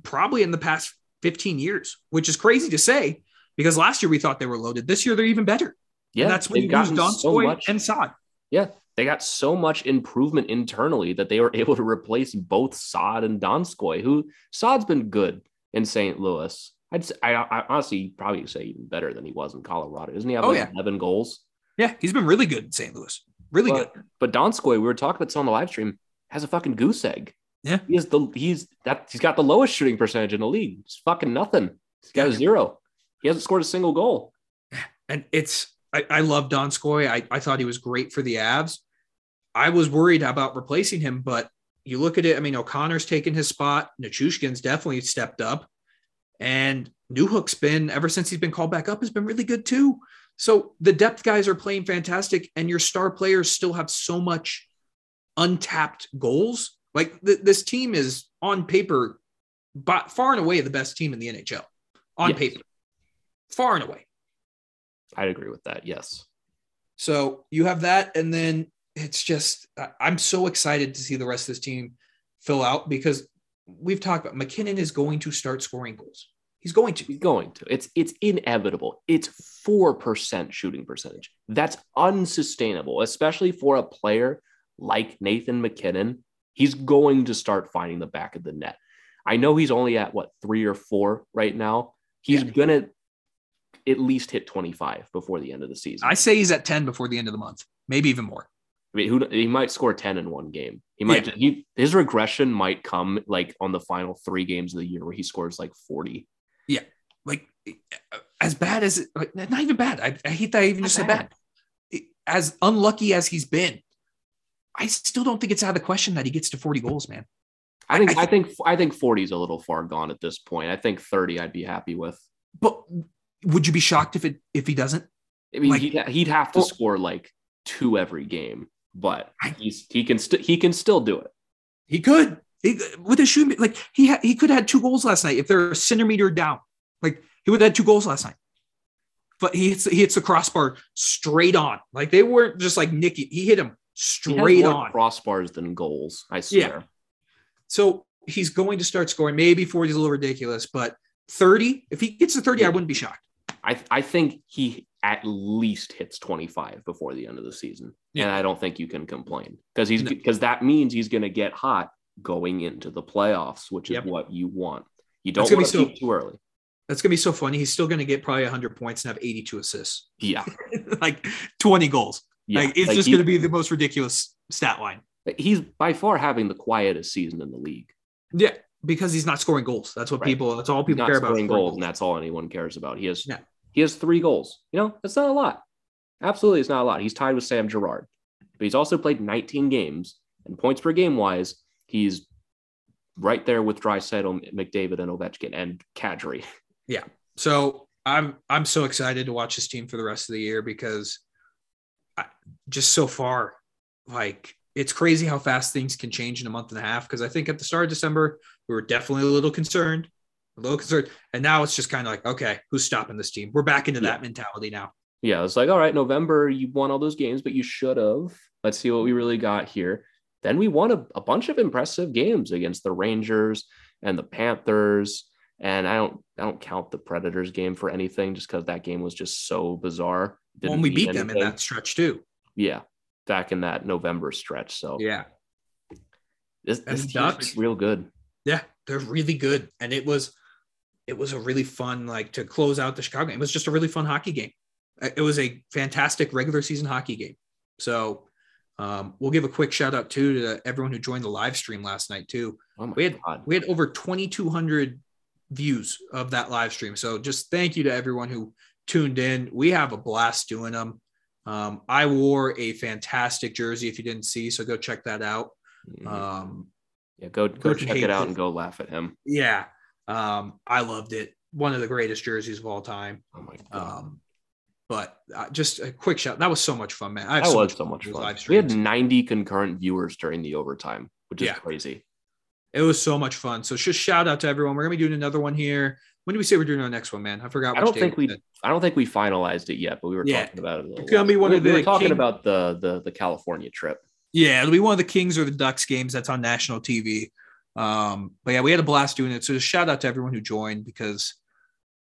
probably in the past 15 years, which is crazy to say because last year we thought they were loaded. This year they're even better. Yeah. and that's when you lose gotten so much. and Saad. yeah, they got so much improvement internally that they were able to replace both Saad and Donskoy, who Saad's been good in St. Louis. I'd say, I, I honestly probably say even better than he was in Colorado. Doesn't he have Oh, like yeah. 11 goals? Yeah, he's been really good in St. Louis. Really good. But, but Donskoy, we were talking about this on the live stream, has a fucking goose egg. Yeah. He is the he's that he's got the lowest shooting percentage in the league. It's fucking nothing. He's got a Yeah. zero. He hasn't scored a single goal. and it's I, I love Donskoy. I, I thought he was great for the Avs. I was worried about replacing him, but you look at it. I mean, O'Connor's taken his spot. Nichushkin's definitely stepped up, and Newhook's been ever since he's been called back up has been really good too. So the depth guys are playing fantastic, and your star players still have so much untapped goals. Like th- this team is on paper, but far and away the best team in the NHL on Yes. paper, far and away. I'd agree with that. Yes. So you have that, and then it's just I'm so excited to see the rest of this team fill out because we've talked about MacKinnon is going to start scoring goals. He's going to. He's going to. It's it's inevitable. It's four percent shooting percentage. That's unsustainable, especially for a player like Nathan MacKinnon. He's going to start finding the back of the net. I know he's only at what three or four right now. He's Yeah. gonna at least hit 25 before the end of the season. I say he's at 10 before the end of the month, maybe even more. I mean, who he might score 10 in one game. He might he his regression might come like on the final three games of the year where he scores like 40. Yeah. Like uh, as bad as like, not even bad. I, I hate that I even Not just said bad. bad. As unlucky as he's been, I still don't think it's out of the question that he gets to 40 goals, man. I think I I think I think 40 is a little far gone at this point. I think 30 I'd be happy with. But would you be shocked if it if he doesn't? I mean, Like- he'd, he'd have to Well- score like two every game, but he's he can still he can still do it. He could. He, with his shooting, like he ha- he could have had two goals last night if they're a centimeter down. Like he would have had two goals last night. But he hits he hits the crossbar straight on. Like they weren't just like Nicky. He hit him He straight more on. crossbars than goals. I Yeah. swear. So he's going to start scoring. Maybe 40 is a little ridiculous, but 30, if he gets to 30, I wouldn't be shocked. I I think he at least hits 25 before the end of the season. Yeah. And I don't think you can complain because he's No. because that means he's going to get hot going into the playoffs, which is Yep. what you want. You don't want to be so- peak too early. That's gonna be so funny. He's still gonna get probably 100 points and have 82 assists, Yeah. like 20 goals. Yeah. Like it's Like, just gonna be the most ridiculous stat line. He's by far having the quietest season in the league. Yeah, because he's not scoring goals. That's what Right. people. That's all people not care about. scoring scoring goals, and that's all anyone cares about. He has Yeah. He has three goals. You know, that's not a lot. Absolutely, it's not a lot. He's tied with Sam Girard, but he's also played 19 games, and points per game wise, he's right there with Draisaitl, McDavid, and Ovechkin, and Kadri. Yeah. So I'm I'm so excited to watch this team for the rest of the year because I, just so far, like it's crazy how fast things can change in a month and a half. Because I think at the start of December we were definitely a little concerned, a little concerned, and now it's just kind of like, okay, who's stopping this team? We're back into Yeah. that mentality now. Yeah, it's like, all right, November, you won all those games, but you should have. Let's see what we really got here. Then we won a, a bunch of impressive games against the Rangers and the Panthers. And I don't I don't count the Predators game for anything just because that game was just so bizarre. Didn't when we beat them in that stretch too. Yeah, back in that November stretch. So Yeah, this, this team's real good. yeah, they're really good, and it was it was a really fun like to close out the Chicago game. It was just a really fun hockey game. It was a fantastic regular season hockey game. So um, we'll give a quick shout out too to everyone who joined the live stream last night too. Oh We had god. we had over 2,200 views of that live stream. So just thank you to everyone who tuned in. We have a blast doing them. Um, I wore a fantastic jersey if you didn't see, so go check that out. Mhm. Um, yeah, go go check it out and go laugh at him. yeah, um, I loved it. One of the greatest jerseys of all time. Oh my god. Um, but uh, just a quick shout. That was so much fun, man. I that so was much so fun much fun. We had 90 concurrent viewers during the overtime, which is Yeah. crazy. It was so much fun. So just shout out to everyone. We're gonna be doing another one here. When do we say we're doing our next one, man? I forgot. I don't think we. I don't think we finalized it yet, but we were Yeah. talking about it. A little It's gonna be one we, of we were talking King- about the the the California trip. Yeah, it'll be one of the Kings or the Ducks games that's on national TV. Um, but yeah, we had a blast doing it. So just shout out to everyone who joined because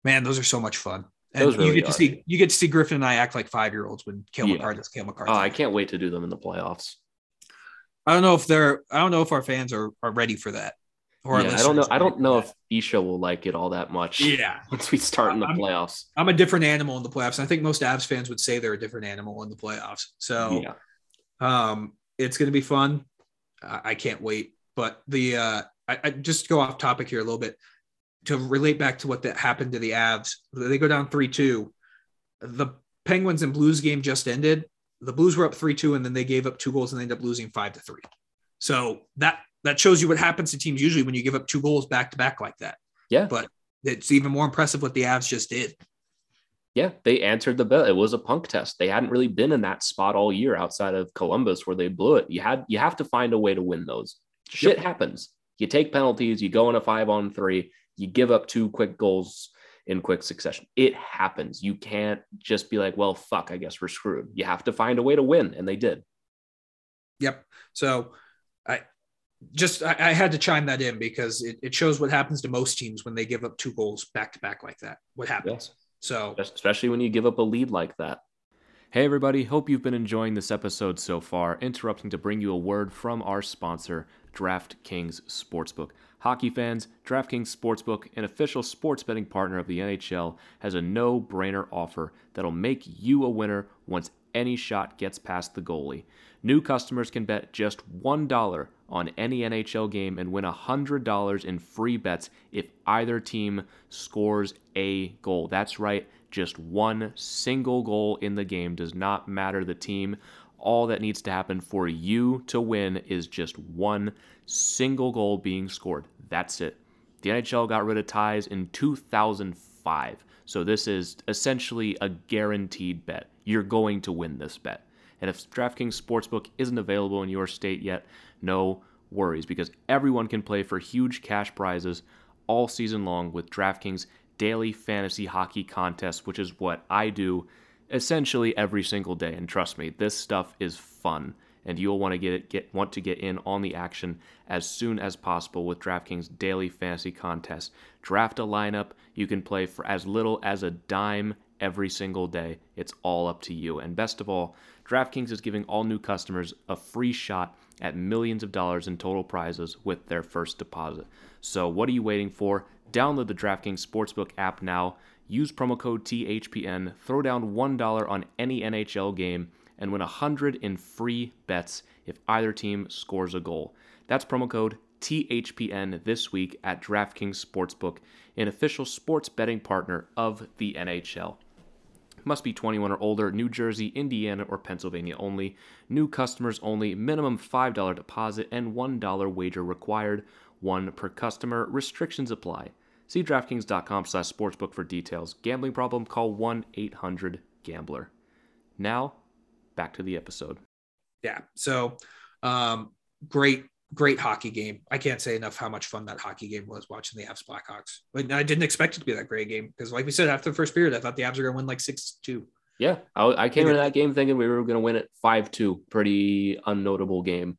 man, those are so much fun. And Those you really get to see you get to see Griffin and I act like five year olds when Cale Yeah. McCarthy is Cale McCarthy. Oh, I can't wait to do them in the playoffs. I don't know if they're I don't know if our fans are, are ready for that. Or Yeah, I don't know. I don't know that. if Isha will like it all that much. Yeah. Once we start in the I'm- playoffs. I'm a different animal in the playoffs. I think most Avs fans would say they're a different animal in the playoffs. So yeah. Um, it's going to be fun. I, I can't wait. But the uh, I, I just go off topic here a little bit to relate back to what that happened to the Avs. They go down three two. The Penguins and Blues game just ended. The Blues were up three two, and then they gave up two goals and they ended up losing five to three. So that that shows you what happens to teams usually when you give up two goals back to back like that. Yeah. But it's even more impressive what the Avs just did. Yeah. They answered the bell. It was a punk test. They hadn't really been in that spot all year outside of Columbus where they blew it. You had you have to find a way to win those. Shit happens. You take penalties, you go in a five on three, you give up two quick goals in quick succession. It happens. You can't just be like, well, fuck, I guess we're screwed. You have to find a way to win. And they did. Yep. So I just I, I had to chime that in because it, it shows what happens to most teams when they give up two goals back to back like that. What happens? So especially when you give up a lead like that. Hey, everybody. Hope you've been enjoying this episode so far. Interrupting to bring you a word from our sponsor, DraftKings Sportsbook. Hockey fans, DraftKings Sportsbook, an official sports betting partner of the NHL, has a no brainer offer that'll make you a winner once any shot gets past the goalie. New customers can bet just $1 on any NHL game and win $100 in free bets if either team scores a goal. That's right, just one single goal in the game does not matter the team. All that needs to happen for you to win is just one single goal being scored. That's it. The NHL got rid of ties in 2005. So this is essentially a guaranteed bet. You're going to win this bet. And if DraftKings Sportsbook isn't available in your state yet, no worries because everyone can play for huge cash prizes all season long with DraftKings daily fantasy hockey contest, which is what I do essentially every single day. And trust me, this stuff is fun, and you'll want to get it, get want to get in on the action as soon as possible with DraftKings daily fantasy contest. Draft a lineup you can play for as little as a dime every single day. It's all up to you. And best of all, DraftKings is giving all new customers a free shot at millions of dollars in total prizes with their first deposit. So, what are you waiting for? Download the DraftKings Sportsbook app now. Use promo code THPN. Throw down $1 on any NHL game and win 100 in free bets if either team scores a goal. That's promo code THPN this week at DraftKings Sportsbook, an official sports betting partner of the NHL. Must be 21 or older, New Jersey, Indiana, or Pennsylvania only. New customers only. Minimum $5 deposit and $1 wager required. One per customer. Restrictions apply. See DraftKings.com slash sportsbook for details. Gambling problem? Call 1-800-GAMBLER. Now, back to the episode. Yeah. So, um, great, great hockey game. I can't say enough how much fun that hockey game was watching the Avs Blackhawks. But I didn't expect it to be that great game because, like we said, after the first period, I thought the Avs were going to win like six two. Yeah, I, I came into that game thinking we were going to win it 5-2. Pretty unnotable game.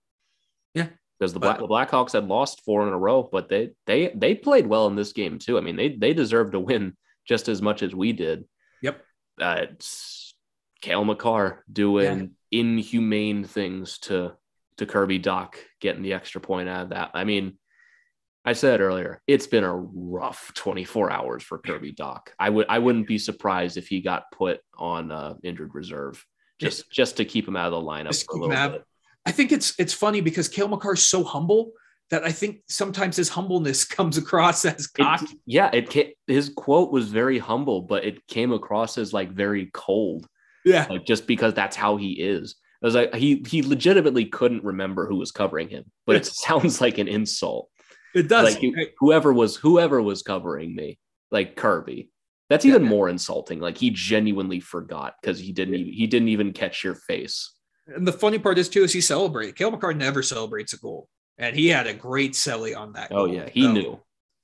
Yeah. Because the, Black, the Blackhawks had lost four in a row, but they they they played well in this game too. I mean, they they deserved to win just as much as we did. Yep. Uh, it's Cale Makar doing inhumane things to to Kirby Dach, getting the extra point out of that. I mean, I said earlier, it's been a rough 24 hours for Kirby Dach. I would I wouldn't be surprised if he got put on uh, injured reserve just just to keep him out of the lineup Just a keep him little out. bit. I think it's it's funny because Cale Makar is so humble that I think sometimes his humbleness comes across as It- cocky. yeah, it his quote was very humble, but it came across as like very cold, yeah. like just because that's how he is. It was like he he legitimately couldn't remember who was covering him, but it sounds like an insult. It does. like whoever was whoever was covering me, like Kirby. That's even Yeah. more insulting. Like he genuinely forgot because he didn't even he didn't even catch your face. And the funny part is too is he celebrated. Cale Makar never celebrates a goal, and he had a great celly on that. Oh goal. yeah, he So knew.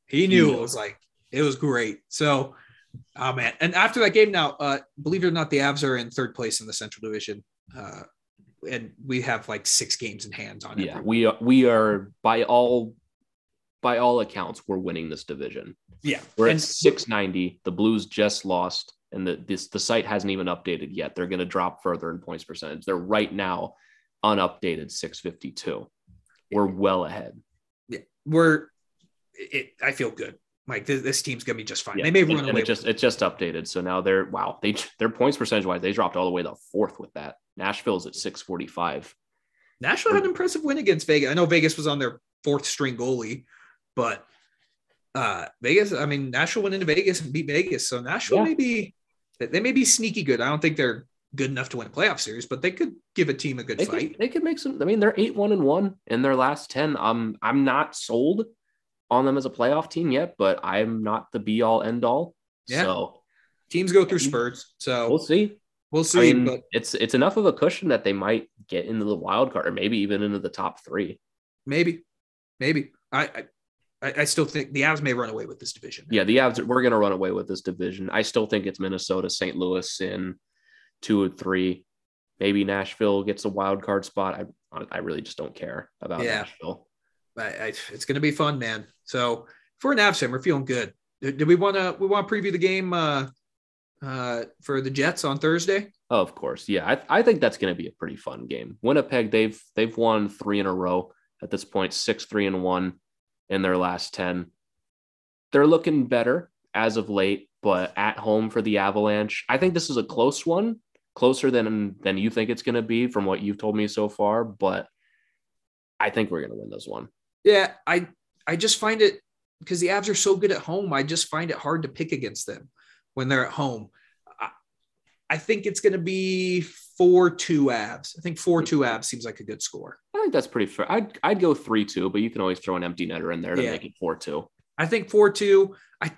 He knew it was like it was great. So, oh man! And after that game, now, uh, believe it or not, the Avs are in third place in the Central Division, uh, and we have like six games in hand on it. Yeah, we are we are by all by all accounts we're winning this division. yeah. We're and at 690. The Blues just lost, and the this the site hasn't even updated yet. They're going to drop further in points percentage. They're right now unupdated 652. We're well ahead. Yeah, we're. It, I feel good. Like this, this team's gonna be just fine. Yeah, They may run and away. it just it just updated. So now they're wow. They their points percentage wise they dropped all the way to fourth with that. Nashville's at 645. Nashville had an impressive win against Vegas. I know Vegas was on their fourth string goalie, but uh Vegas, I mean, Nashville went into Vegas and beat Vegas. So Nashville Yeah. may be they may be sneaky good. I don't think they're good enough to win a playoff series, but they could give a team a good They fight. could, they could make some. I mean, they're eight one and one in their last ten. I'm I'm not sold on them as a playoff team yet, but I'm not the be all end all. Yeah. So Teams go through spurts. So we'll see. we'll I see. mean, but it's it's enough of a cushion that they might get into the wild card or maybe even into the top three. maybe, maybe. I, I I I still think the Avs may run away with this division. Yeah, the Avs we're gonna run away with this division. I still think it's Minnesota, St. Louis in two and three. Maybe Nashville gets a wild card spot. I I really just don't care about Yeah. Nashville. I, I, it's going to be fun, man. So for an Avs fan, we're feeling good. Do, we want to we want to preview the game uh, uh, for the Jets on Thursday? Oh, of course. Yeah, I, I think that's going to be a pretty fun game. Winnipeg, they've they've won three in a row at this point, six three and one in their last ten. They're looking better as of late, but at home for the Avalanche, I think this is a close one, closer than than you think it's going to be from what you've told me so far. But I think we're going to win this one. Yeah, I I just find it because the Avs are so good at home. I just find it hard to pick against them when they're at home. I, I think it's going to be four two Avs. I think four two Avs seems like a good score. I think that's pretty fair. I'd I'd go three two, but you can always throw an empty netter in there to Yeah. make it four two. I think four two. I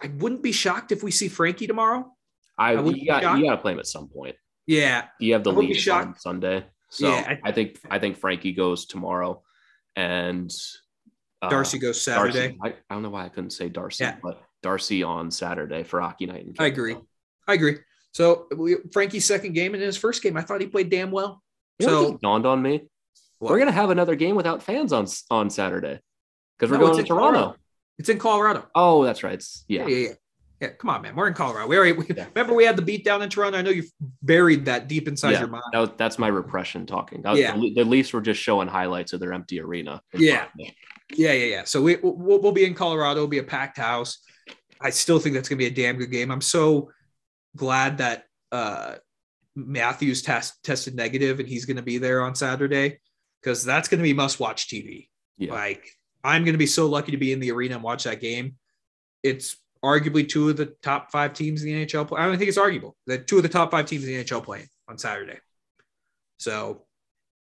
I wouldn't be shocked if we see Frankie tomorrow. I, I you got you got to play him at some point. Yeah, You have the I lead on Sunday, so Yeah, I, think I think Frankie goes tomorrow, and uh, Darcy goes Saturday. Darcy, I, I don't know why I couldn't say Darcy, Yeah. but Darcy on Saturday for hockey night. I agree. I agree. So we, Frankie's second game and in his first game, I thought he played damn well. You So dawned on me, What? we're gonna have another game without fans on on Saturday because we're No, going to Toronto. Colorado. It's in Colorado. Oh, that's right. It's, yeah. yeah, yeah. Yeah, come on, man. We're in Colorado. We already we, Yeah. remember we had the beat down in Toronto. I know you've buried that deep inside Yeah, your mind. was- that's my repression talking. That Yeah. the, the Leafs were just showing highlights of their empty arena. Yeah. Yeah, yeah, yeah. So we we'll, we'll be in Colorado. It'll be a packed house. I still think that's gonna be a damn good game. I'm so glad that uh Matthews test, tested negative and he's going to be there on Saturday because that's going to be must watch TV. Yeah. Like I'm going to be so lucky to be in the arena and watch that game. It's arguably two of the top five teams in the NHL. Play. I don't think it's arguable that two of the top five teams in the NHL playing on Saturday. So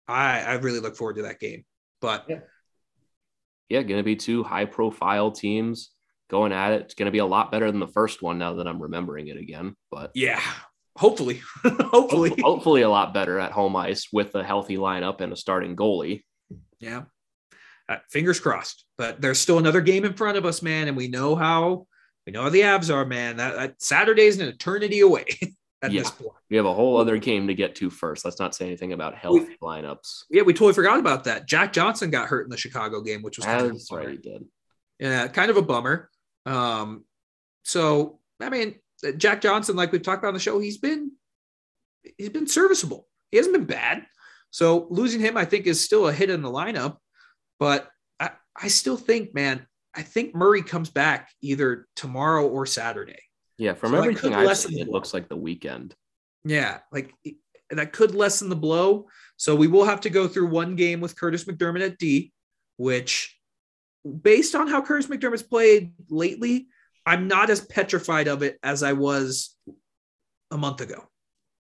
I I really look forward to that game. But yeah, yeah going to be two high profile teams going at it. It's going to be a lot better than the first one now that I'm remembering it again. But yeah, hopefully, hopefully, hopefully a lot better at home ice with a healthy lineup and a starting goalie. Yeah. Uh, fingers crossed, but there's still another game in front of us, man. And we know how we know how the Avs are, man. That, that Saturday is an eternity away at yeah. this point. We have a whole other game to get to first. Let's not say anything about healthy we, lineups. Yeah, we totally forgot about that. Jack Johnson got hurt in the Chicago game, which was kind That's of right, he did. Yeah, kind of a bummer. Um, so I mean, Jack Johnson, like we've talked about on the show, he's been he's been serviceable. He hasn't been bad. So losing him, I think, is still a hit in the lineup. But I, I still think, man, I think Murray comes back either tomorrow or Saturday. Yeah, from so everything I've seen, it looks like the weekend. Yeah, like that could lessen the blow. So we will have to go through one game with Curtis McDermott at D, which, based on how Curtis McDermott's played lately, I'm not as petrified of it as I was a month ago.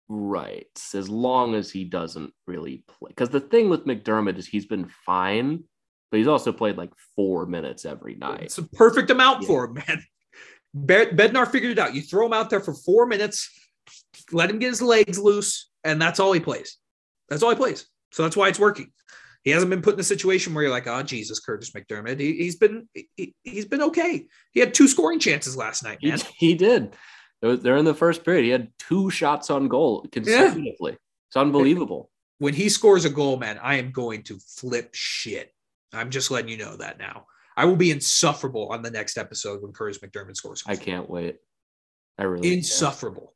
Right. As long as he doesn't really play. Because the thing with McDermott is he's been fine, but he's also played like four minutes every night. It's a perfect amount yeah. for him, man. Bednar figured it out. You throw him out there for four minutes, let him get his legs loose, and that's all he plays. That's all he plays. So that's why it's working. He hasn't been put in a situation where you're like, oh Jesus, Curtis McDermott. He, has been he, has been okay. He had two scoring chances last night, man. He, he did. They're in the first period. He had two shots on goal consecutively. Yeah. It's unbelievable. When he scores a goal, man, I am going to flip shit. I'm just letting you know that now. I will be insufferable on the next episode when Curtis McDermott scores. I can't wait. I really insufferable. Can't.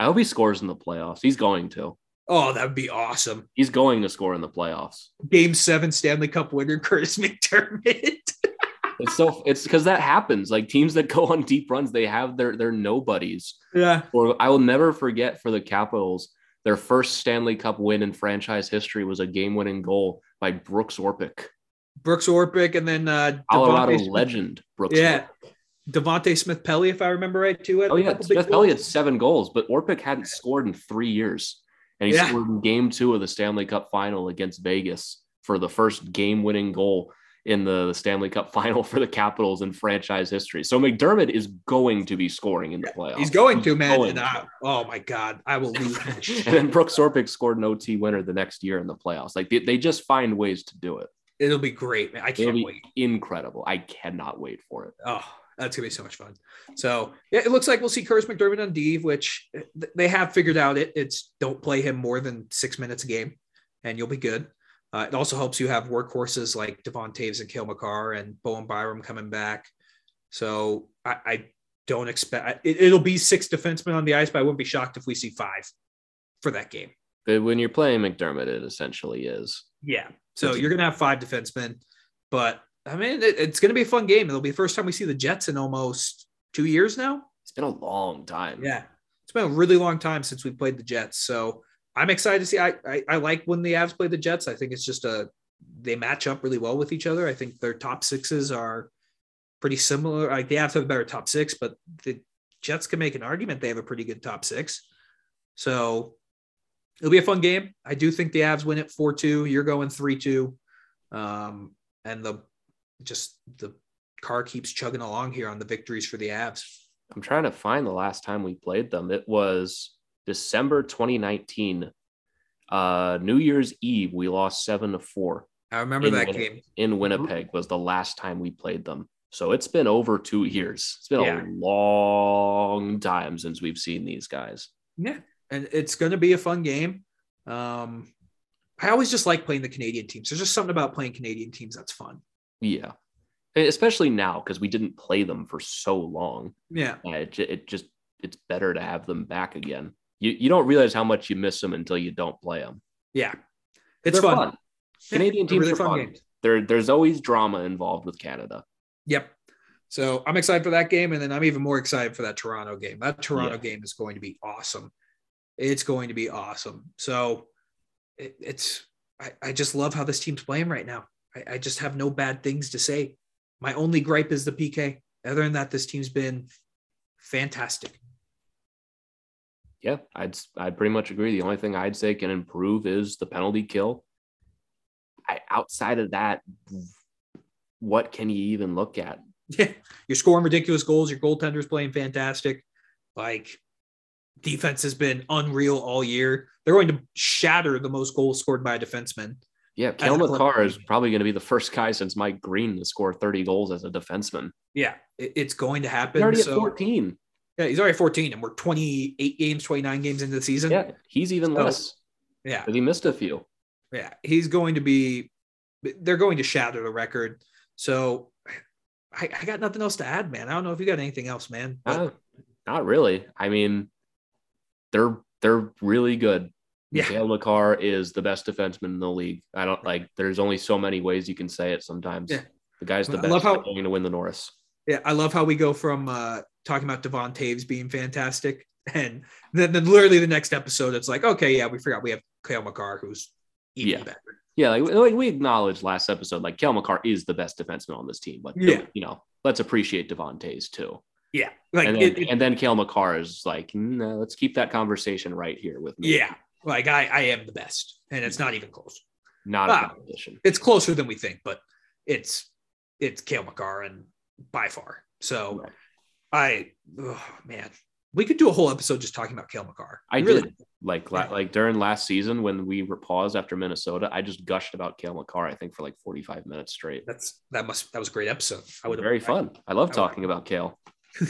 I hope he scores in the playoffs. He's going to. Oh, that would be awesome. He's going to score in the playoffs. Game seven Stanley Cup winner Curtis McDermott. it's so it's because that happens. Like teams that go on deep runs, they have their their nobodies. Yeah. Or I will never forget for the Capitals, their first Stanley Cup win in franchise history was a game-winning goal by Brooks Orpik. Brooks Orpik, and then uh, Colorado Smith. legend Brooks. Yeah, Devante Smith Pelly, if I remember right, too. Oh yeah, Smith Pelly had seven goals, but Orpik hadn't scored in three years, and he yeah. scored in Game Two of the Stanley Cup Final against Vegas for the first game-winning goal in the Stanley Cup final for the Capitals in franchise history. So McDermott is going to be scoring in the playoffs. He's going He's to, man. Going I, oh my God, I will lose. and then Brooks Orpik scored an OT winner the next year in the playoffs. Like they, they just find ways to do it. It'll be great, man. I can't wait. Incredible. I cannot wait for it. Oh, that's gonna be so much fun. So yeah, it looks like we'll see Curtis McDermott on D, which they have figured out. It it's don't play him more than six minutes a game, and you'll be good. Uh, it also helps you have workhorses like Devon Toews and Cale Makar and Bowen Byram coming back. So I, I don't expect it, will be six defensemen on the ice, but I wouldn't be shocked if we see five for that game. But when you're playing McDermott, it essentially is. Yeah. So you're going to have five defensemen, but I mean, it, it's going to be a fun game. It'll be the first time we see the Jets in almost two years now. It's been a long time. Yeah. It's been a really long time since we played the Jets. So I'm excited to see. I, I, I like when the Avs play the Jets. I think it's just a they match up really well with each other. I think their top sixes are pretty similar. Like the Avs have a better top six, but the Jets can make an argument they have a pretty good top six. So it'll be a fun game. I do think the Avs win it four two. You're going three two, um, and the just the car keeps chugging along here on the victories for the Avs. I'm trying to find the last time we played them. It was December 2019, uh, New Year's Eve, we lost seven to four. I remember that Win- game in Winnipeg was the last time we played them. So it's been over two years. It's been yeah. a long time since we've seen these guys. Yeah, and it's going to be a fun game. Um, I always just like playing the Canadian teams. There's just something about playing Canadian teams that's fun. Yeah, especially now because we didn't play them for so long. Yeah, uh, it, it just it's better to have them back again you, you don't realize how much you miss them until you don't play them. Yeah, it's fun. fun. Canadian teams really are fun. There, there's always drama involved with Canada. Yep. So I'm excited for that game, and then I'm even more excited for that Toronto game. That Toronto yeah. game is going to be awesome. It's going to be awesome. So it, it's I, I just love how this team's playing right now. I, I just have no bad things to say. My only gripe is the PK. Other than that, this team's been fantastic. Yeah, I'd I'd pretty much agree. The only thing I'd say can improve is the penalty kill. I, outside of that, what can you even look at? Yeah, you're scoring ridiculous goals. Your goaltender's playing fantastic. Like defense has been unreal all year. They're going to shatter the most goals scored by a defenseman. Yeah, Cale Makar is probably going to be the first guy since Mike Green to score 30 goals as a defenseman. Yeah, it's going to happen. He's already so, at 14. Yeah, he's already 14, and we're 28 games, 29 games into the season. Yeah, he's even So, less. Yeah, But he missed a few. yeah, he's going to be. They're going to shatter the record. So I, I got nothing else to add, man. I don't know if you got anything else, man. But Uh, not really. I mean, they're they're really good. Yeah. Makar is the best defenseman in the league. I don't like. There's only so many ways you can say it. Sometimes Yeah. the guy's the I best. love how- going to win the Norris. yeah, I love how we go from uh, talking about Devon Toews being fantastic, and then, then literally the next episode, it's like, okay, yeah, we forgot we have Cale Makar, who's even Yeah. better. Yeah, like, like we acknowledged last episode, like Cale Makar is the best defenseman on this team. But Yeah. you know, let's appreciate Devon Toews too. Yeah, like and then, it- it- and then Cale Makar is like, no, let's keep that conversation right here with me. yeah, like I, I am the best, and it's not even close. not a Wow. competition. It's closer than we think, but it's it's Cale Makar and by far. So Right. I, oh, man, we could do a whole episode just talking about Cale Makar. I Really- did like Yeah. like during last season when we were paused after Minnesota, I just gushed about Cale Makar. I think for like 45 minutes straight. That's that must that was a great episode. I would Very fun. I love I talking about Cale.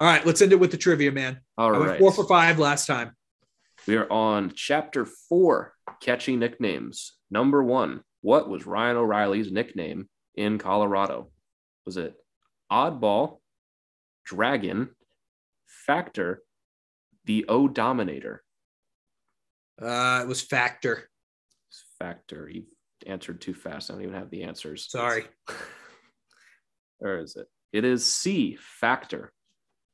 All right, let's end it with the trivia, man. All I went four for five last time. We are on chapter four, catchy nicknames. Number one, what was Ryan O'Reilly's nickname in Colorado? Was it Oddball, Dragon, Factor, the O Dominator? Uh, it was Factor. Factor. You answered too fast. I don't even have the answers. Sorry. Where is it? It is C, Factor.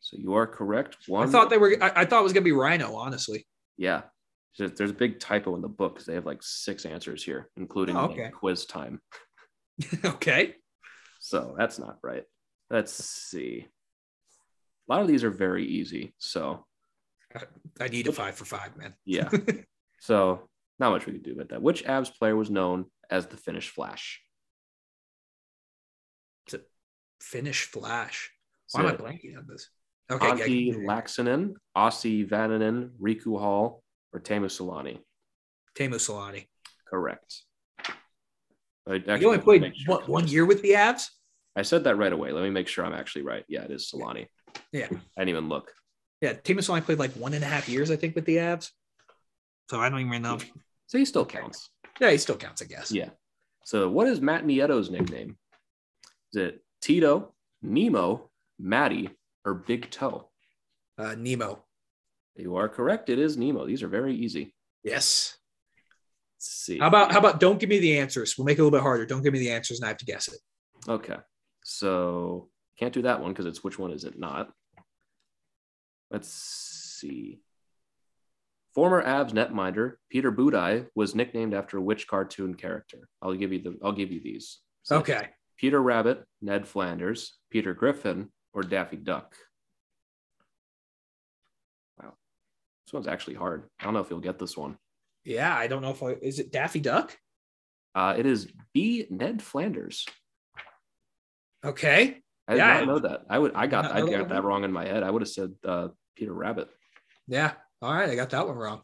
So you are correct. One. I thought they were. I, I thought it was gonna be Rhino. Honestly. Yeah. There's a big typo in the book because they have like six answers here, including Oh, like, quiz time. okay. So that's not right. Let's see. A lot of these are very easy. So I need a five for five, man. yeah. so not much we could do about that. Which Avs player was known as the Finnish Flash? Finish Flash. Why So, am I blanking on this? Okay. Antti yeah. Laaksonen, Ossi Vaananen, Riku Hahl, or Teemu Selanne? Teemu Selanne. Correct. I You only played sure what, one 'cause year with the Avs. I said that right away. Let me make sure I'm actually right. Yeah, it is Selanne. Yeah. I didn't even look. Yeah. Teemu Selanne played like one and a half years, I think, with the Avs. So I don't even know. So he still counts. Yeah, he still counts, I guess. Yeah. So what is Matt Nieto's nickname? Is it Tito, Nemo, Matty, or Big Toe? Uh, Nemo. You are correct. It is Nemo. These are very easy. Yes. Let's see. How about how about don't give me the answers? We'll make it a little bit harder. Don't give me the answers and I have to guess it. Okay. So can't do that one because it's which one is it not? Let's see. Former Avs netminder Peter Budaj was nicknamed after which cartoon character? I'll give you the I'll give you these. So Okay. Peter Rabbit, Ned Flanders, Peter Griffin, or Daffy Duck. Wow. This one's actually hard. I don't know if you'll get this one. Yeah, I don't know if I is it Daffy Duck? Uh, it is B. Ned Flanders. Okay. I did Yeah, not I- know that. I would I got Not I got that that wrong in my head. I would have said uh, Peter Rabbit. Yeah. All right. I got that one wrong.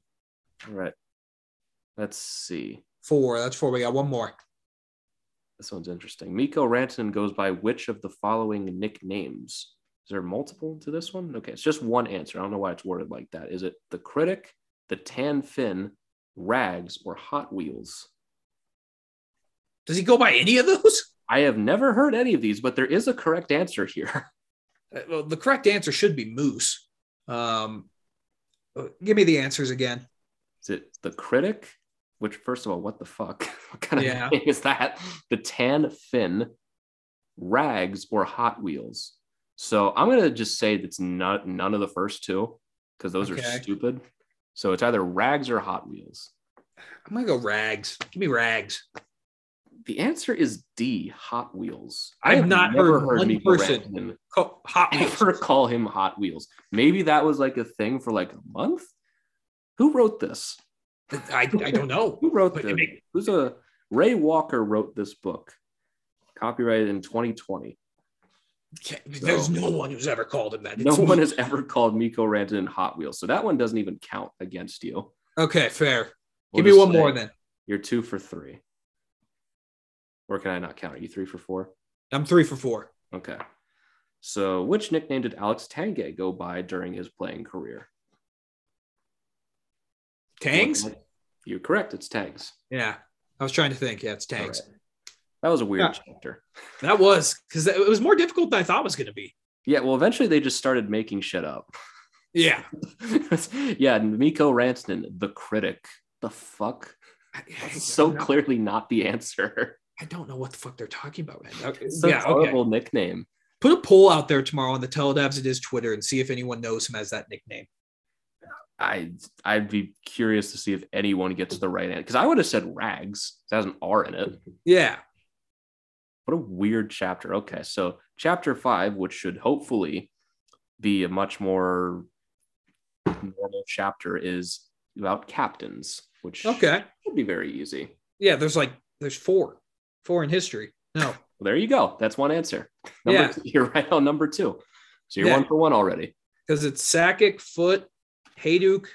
All right. Let's see. Four. That's four. We got one more. This one's interesting. Mikko Rantanen goes by which of the following nicknames? Is there multiple to this one? Okay, it's just one answer. I don't know why it's worded like that. Is it the critic, the tan fin, rags, or Hot Wheels? Does he go by any of those? I have never heard any of these, but there is a correct answer here. Uh, Well, the correct answer should be Moose. Um, uh, give me the answers again. Is it the critic? Which, first of all, what the fuck? What kind of Yeah. thing is that? The tan fin, rags, or Hot Wheels? So I'm gonna just say that's not none of the first two because those Okay. are stupid. So it's either Rags or Hot Wheels. I'm gonna go rags. Give me rags. The answer is D, Hot Wheels. I've have not heard one Mikko person Co- Hot Wheels. ever call him Hot Wheels. Maybe that was like a thing for like a month. Who wrote this? I, I don't know. Who wrote this? make- Who's a Ray Walker wrote this book, copyrighted in 2020. There's no one who's ever called him that. No It's- one has ever called Mikko Rantanen Hot Wheels, so that one doesn't even count against you. Okay, fair. We'll Give me one say more then. You're two for three. Or can I not count? Are you three for four? I'm three for four. Okay. So, which nickname did Alex Tanguay go by during his playing career? Tangs? You're correct. It's Tangs. Yeah. I was trying to think. Yeah, it's right. That was a weird Yeah. chapter. That was because it was more difficult than I thought it was going to be. Yeah, well, eventually they just started making shit up. Yeah. yeah, Mikko Rantanen, the critic. The fuck? I, I- So know- clearly not the answer. I don't know what the fuck they're talking about, man. Okay, It's a yeah, okay. nickname. Put a poll out there tomorrow on the Tell It Avs It Is Twitter and see if anyone knows him as that nickname. I I'd be curious to see if anyone gets the right answer because I would have said rags. It has an R in it. Yeah. What a weird chapter. Okay, so chapter five, which should hopefully be a much more normal chapter, is about captains, which Okay. should be very easy. Yeah. There's like there's four, four in history. No. Well, there you go. That's one answer. Number Yeah. two, you're right on number two. So you're Yeah. one for one already. because it's Sakic, Foote, Hejduk,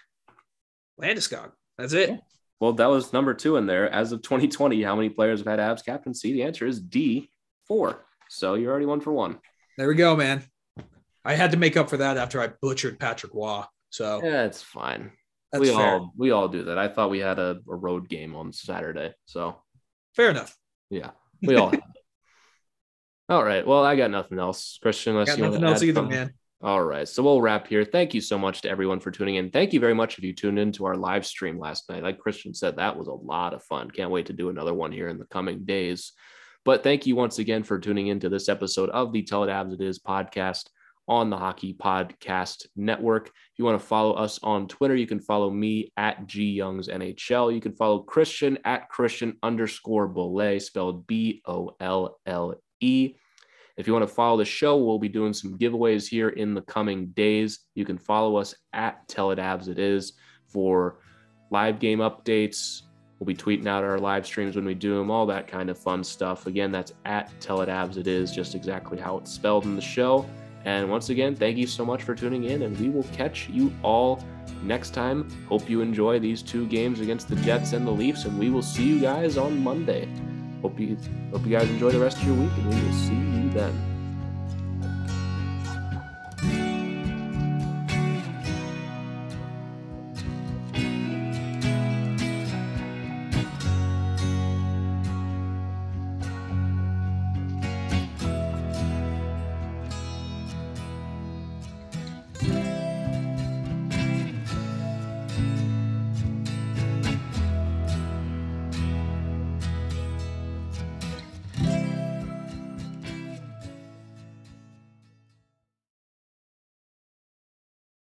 Landeskog. That's it. Well, that was number two in there. As of 2020, how many players have had Avs captaincy? The answer is D, four. So you're already one for one. There we go, man. I had to make up for that after I butchered Patrick Roy. So Yeah, it's fine. that's we fair. all we all do that. I thought we had a, a road game on Saturday. So Fair enough. yeah, we all have. All right. Well, I got nothing else. Christian, unless Got you nothing else either, something. man. All right. So we'll wrap here. Thank you so much to everyone for tuning in. Thank you very much if you tuned into our live stream last night. Like Christian said, that was a lot of fun. Can't wait to do another one here in the coming days. But thank you once again for tuning into this episode of the Tell It Avs It Is podcast on the Hockey Podcast Network. If you want to follow us on Twitter, you can follow me at G Youngs NHL. You can follow Christian at Christian underscore Bolle, spelled B O L L E. If you want to follow the show, we'll be doing some giveaways here in the coming days. You can follow us at Tell It Is for live game updates. We'll be tweeting out our live streams when we do them, all that kind of fun stuff. Again, that's at Tell It Is, just exactly how it's spelled in the show. And once again, thank you so much for tuning in, and we will catch you all next time. Hope you enjoy these two games against the Jets and the Leafs, and we will see you guys on Monday. Hope you hope you guys enjoy the rest of your week, and we will see you then.